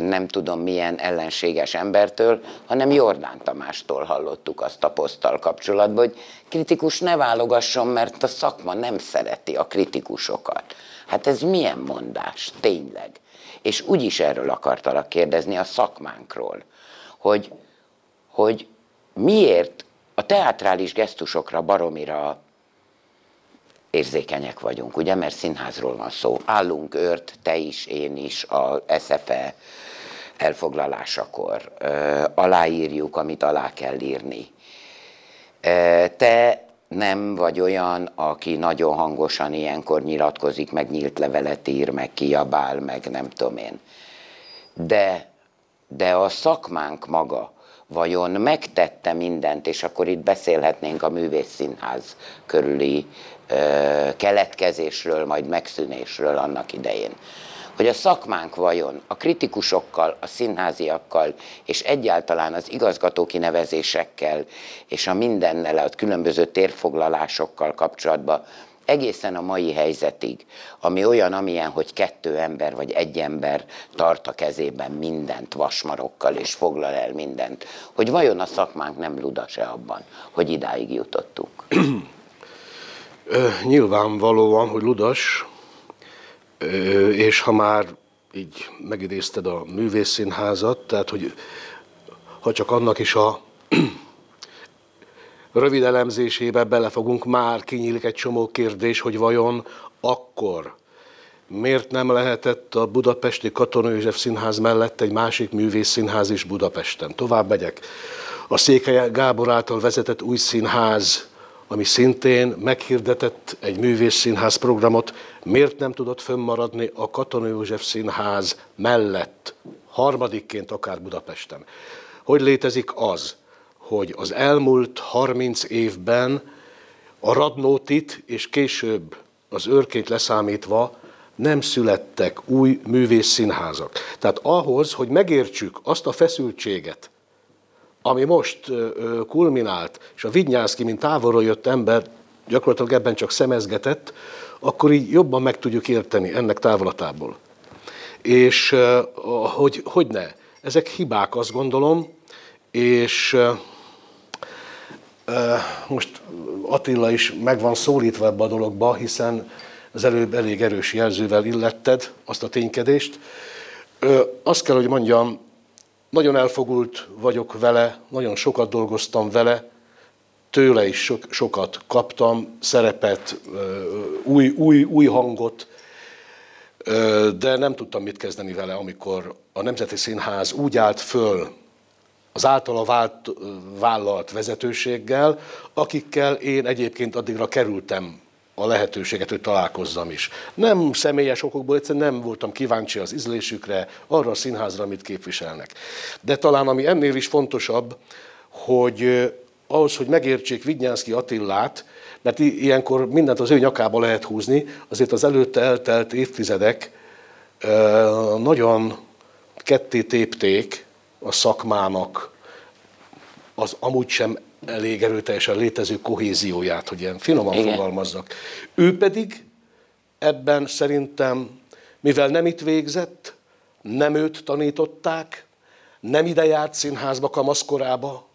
nem tudom milyen ellenséges embertől, hanem Jordán Tamástól hallottuk azt a poszttal kapcsolatban, hogy kritikus ne válogasson, mert a szakma nem szereti a kritikusokat. Hát ez milyen mondás, tényleg. És úgyis erről akartalak kérdezni a szakmánkról, hogy, hogy miért a teátrális gesztusokra baromira érzékenyek vagyunk, ugye, mert színházról van szó. Állunk őrt, te is, én is, a SFE elfoglalásakor. Aláírjuk, amit alá kell írni. Te nem vagy olyan, aki nagyon hangosan ilyenkor nyilatkozik, meg nyílt levelet ír, meg kiabál, meg nem tudom én. De, de a szakmánk maga vajon megtette mindent, és akkor itt beszélhetnénk a művészszínház körüli keletkezésről, majd megszűnésről annak idején. Hogy a szakmánk vajon a kritikusokkal, a színháziakkal, és egyáltalán az igazgató kinevezésekkel, és a mindennel, a különböző térfoglalásokkal kapcsolatban egészen a mai helyzetig, ami olyan, amilyen, hogy kettő ember vagy egy ember tart a kezében mindent vasmarokkal és foglal el mindent, hogy vajon a szakmánk nem ludas-e abban, hogy idáig jutottunk? Nyilvánvalóan, hogy ludas, és ha már így megidézted a művészszínházat, tehát hogy ha csak annak is a rövid elemzésébe belefogunk, már kinyílik egy csomó kérdés, hogy vajon akkor miért nem lehetett a budapesti Katona József Színház mellett egy másik művészszínház is Budapesten. Tovább megyek. A Székely Gábor által vezetett új színház ami szintén meghirdetett egy művészszínház programot, miért nem tudott fönnmaradni a Katona József Színház mellett, harmadikként akár Budapesten. Hogy létezik az, hogy az elmúlt 30 évben a Radnótit és később az őrkét leszámítva nem születtek új művészszínházak. Tehát ahhoz, hogy megértsük azt a feszültséget, ami most kulminált, és a Vignyánszki, mint távolról jött ember, gyakorlatilag ebben csak szemezgetett, akkor így jobban meg tudjuk érteni ennek távlatából. És hogy, hogy ne? Ezek hibák, azt gondolom, és most Attila is meg van szólítva ebbe a dologba, hiszen az előbb elég erős jelzővel illetted azt a ténykedést. Azt kell, hogy mondjam, Nagyon elfogult vagyok vele, nagyon sokat dolgoztam vele, tőle is so, sokat kaptam, szerepet, új, új, új hangot, de nem tudtam mit kezdeni vele, amikor a Nemzeti Színház úgy állt föl az általa vált, vállalt vezetőséggel, akikkel én egyébként addigra kerültem a lehetőséget, hogy találkozzam is. Nem személyes okokból, egyszerűen nem voltam kíváncsi az ízlésükre, arra a színházra, amit képviselnek. De talán ami ennél is fontosabb, hogy ahhoz, hogy megértsék Vignyánszki Attillát, mert ilyenkor mindent az ő nyakába lehet húzni, azért az előtte eltelt évtizedek nagyon ketté tépték a szakmának az amúgy sem elég erőteljesen létező kohézióját, hogy ilyen finoman Igen. fogalmazzak. Ő pedig ebben szerintem, mivel nem itt végzett, nem őt tanították, nem ide járt színházba kamaszkorába,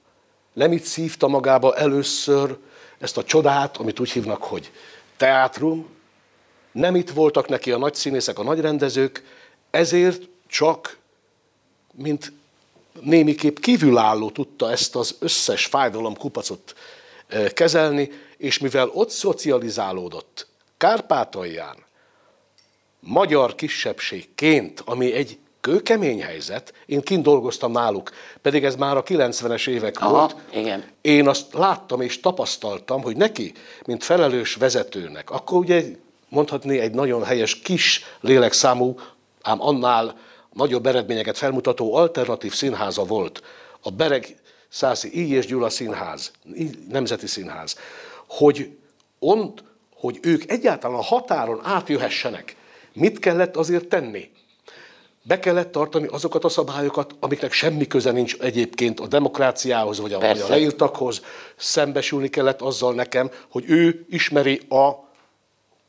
nem itt szívta magába először ezt a csodát, amit úgy hívnak, hogy teátrum, nem itt voltak neki a nagy színészek, a nagy rendezők, ezért csak, mint némiképp kívülálló tudta ezt az összes fájdalom kupacot kezelni, és mivel ott szocializálódott Kárpátalján, magyar kisebbségként, ami egy kőkemény helyzet, én kint dolgoztam náluk, pedig ez már a 90-es évek Aha, volt. Igen. Én azt láttam és tapasztaltam, hogy neki, mint felelős vezetőnek, akkor ugye mondhatni egy nagyon helyes kis lélekszámú, ám annál nagyobb eredményeket felmutató alternatív színháza volt. A Bereg Szászi I. és Gyula Színház, Nemzeti Színház, hogy, ont, hogy ők egyáltalán a határon átjöhessenek. Mit kellett azért tenni? Be kellett tartani azokat a szabályokat, amiknek semmi köze nincs egyébként a demokráciához, vagy a, vagy a leírtakhoz. Szembesülni kellett azzal nekem, hogy ő ismeri a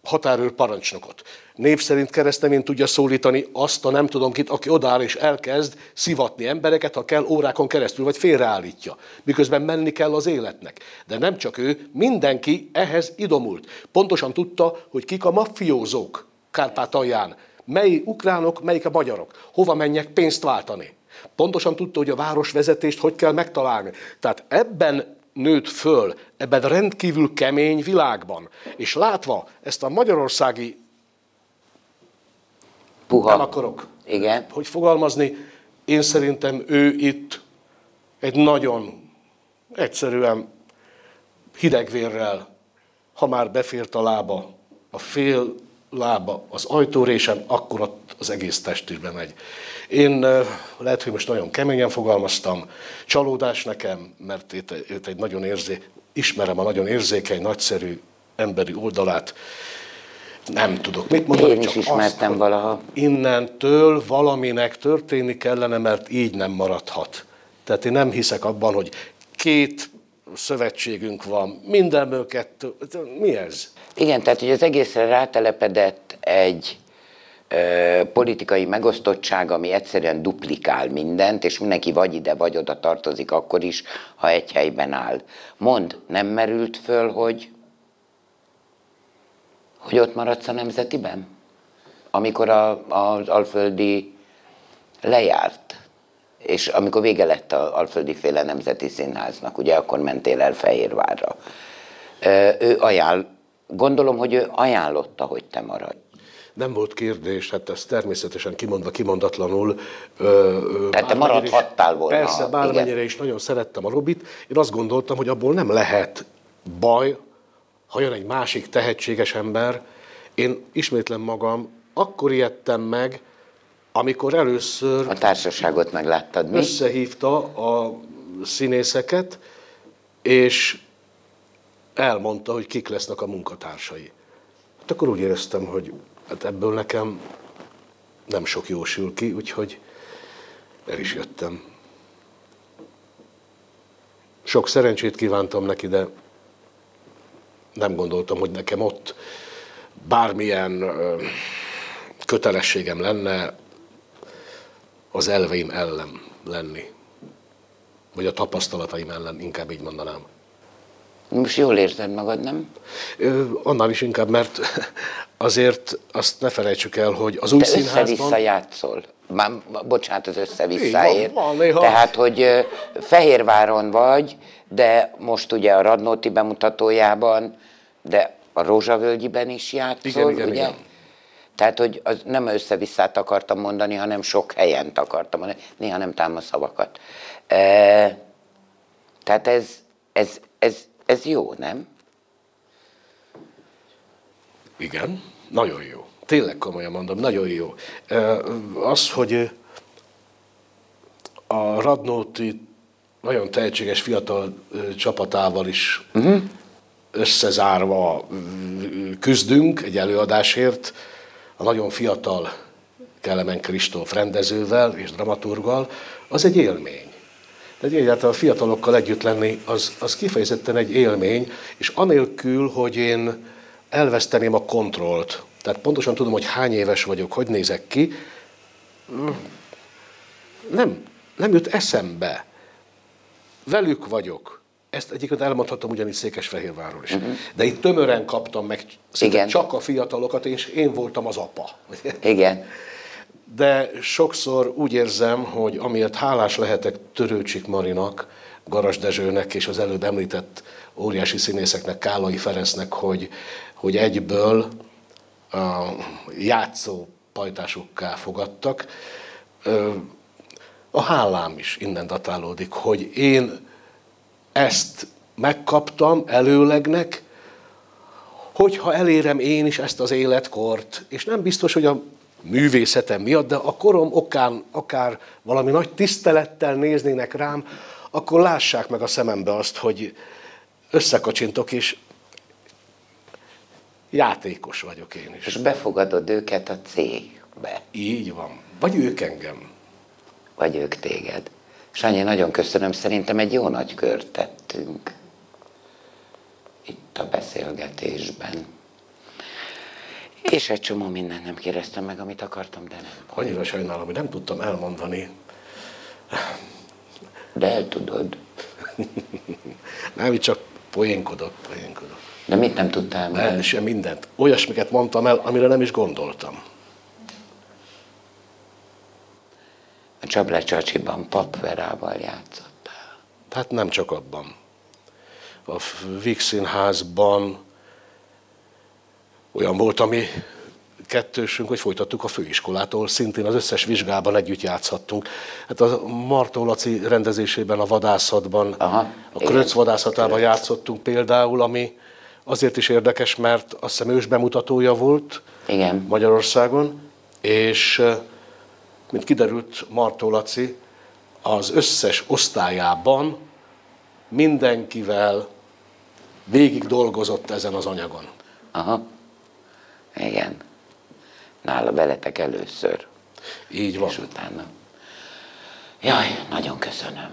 határőr parancsnokot. Név szerint keresztemén tudja szólítani azt a nem tudom kit, aki odáll és elkezd szivatni embereket, ha kell órákon keresztül, vagy félreállítja. Miközben menni kell az életnek. De nem csak ő, mindenki ehhez idomult. Pontosan tudta, hogy kik a maffiózók Kárpátalján, mely ukránok, melyik a magyarok, hova menjek pénzt váltani. Pontosan tudta, hogy a városvezetést hogy kell megtalálni. Tehát ebben nőtt föl, ebben rendkívül kemény világban. És látva ezt a magyarországi Puha. nem akarok, Igen. hogy fogalmazni, én szerintem ő itt egy nagyon egyszerűen hidegvérrel, ha már befért a lába, a fél lába az ajtórésem, akkor ott az egész testűrbe megy. Én lehet, hogy most nagyon keményen fogalmaztam, csalódás nekem, mert őt, őt egy nagyon érzé, ismerem a nagyon érzékeny, nagyszerű emberi oldalát, nem tudok mit mondani. Én is ismertem azt, valaha. Innentől valaminek történni kellene, mert így nem maradhat. Tehát én nem hiszek abban, hogy két szövetségünk van, mindenből kettő. Mi ez? Igen, tehát hogy az egészre rátelepedett egy ö, politikai megosztottság, ami egyszerűen duplikál mindent, és mindenki vagy ide, vagy oda tartozik akkor is, ha egy helyben áll. Mond, nem merült föl, hogy, hogy ott maradsz a nemzetiben? Amikor a, az alföldi lejárt, és amikor vége lett az Alföldi Féle Nemzeti Színháznak, ugye akkor mentél el Fehérvárra. Ő ajánl, gondolom, hogy ő ajánlotta, hogy te maradj. Nem volt kérdés, hát ez természetesen kimondva, kimondatlanul. Tehát te maradhattál volna. Persze, bármennyire igen. is nagyon szerettem a Robit, én azt gondoltam, hogy abból nem lehet baj, ha jön egy másik tehetséges ember. Én ismétlem magam, akkor ijedtem meg, amikor először... A társaságot megláttad, mi? Összehívta a színészeket, és elmondta, hogy kik lesznek a munkatársai. Hát akkor úgy éreztem, hogy hát ebből nekem nem sok jó sül ki, úgyhogy el is jöttem. Sok szerencsét kívántam neki, de nem gondoltam, hogy nekem ott bármilyen kötelességem lenne az elveim ellen lenni. Vagy a tapasztalataim ellen, inkább így mondanám. Most jól érzed magad, nem? Ö, annál is inkább, mert azért azt ne felejtsük el, hogy az új Te színházban... össze-vissza játszol. már, bocsánat az van, van néha. Tehát, hogy Fehérváron vagy, de most ugye a Radnóti bemutatójában, de a Rózsavölgyiben is játszol, Igen, igen, ugye? igen. Tehát, hogy az nem összevisszát akartam mondani, hanem sok helyen akartam mondani. Néha nem támasz szavakat. E, tehát ez, ez, ez, ez jó, nem? Igen, nagyon jó. Tényleg komolyan mondom, nagyon jó. Ö, Az, hogy a Radnóti nagyon tehetséges fiatal ö, csapatával is uh-huh. összezárva ö, küzdünk egy előadásért, a nagyon fiatal Kelemen Kristóf rendezővel és dramaturgal, az egy élmény. De egy egyáltalán a fiatalokkal együtt lenni, az, az kifejezetten egy élmény, és anélkül, hogy én elveszteném a kontrollt, tehát pontosan tudom, hogy hány éves vagyok, hogy nézek ki, nem, nem jut eszembe. Velük vagyok. Ezt egyébként elmondhatom ugyanis Székesfehérvárról is. Uh-huh. De itt tömören kaptam meg Igen. csak a fiatalokat, és én voltam az apa. Igen. De sokszor úgy érzem, hogy amiért hálás lehetek Törőcsik Marinak, Garas Dezsőnek és az előbb említett óriási színészeknek, Kálai Ferencnek, hogy, hogy egyből a játszó pajtásukká fogadtak. A hálám is innen datálódik, hogy én ezt megkaptam előlegnek, hogyha elérem én is ezt az életkort, és nem biztos, hogy a művészetem miatt, de a korom okán akár valami nagy tisztelettel néznének rám, akkor lássák meg a szemembe azt, hogy összekacsintok, és játékos vagyok én is. És befogadod őket a cégbe, Így van. Vagy ők engem. vagy ők téged. Sanyi, nagyon köszönöm, szerintem egy jó nagy kört tettünk itt a beszélgetésben. És egy csomó mindent nem kérdeztem meg, amit akartam, de nem. Annyira sajnálom, hogy nem tudtam elmondani. De el tudod. Nem, csak poénkodok, poénkodok. De mit nem tudtál? El sem mindent. Olyasmiket mondtam el, amire nem is gondoltam. A Csablecsacsiban papverával játszottál. Tehát nem csak abban. A Víg Színházban olyan volt, ami kettősünk, hogy folytattuk a főiskolától, szintén az összes vizsgában együtt játszhattunk. Hát a Martó Laci rendezésében, a vadászatban, Aha, a. Kröc vadászatában játszottunk például, ami azért is érdekes, mert azt hiszem ős bemutatója volt Igen. Magyarországon, és mint kiderült, Martó Laci az összes osztályában mindenkivel végig dolgozott ezen az anyagon. Aha. Igen. Nála veletek először, Így van. és utána. Jaj, nagyon köszönöm.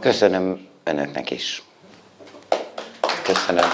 Köszönöm önöknek is. Köszönöm.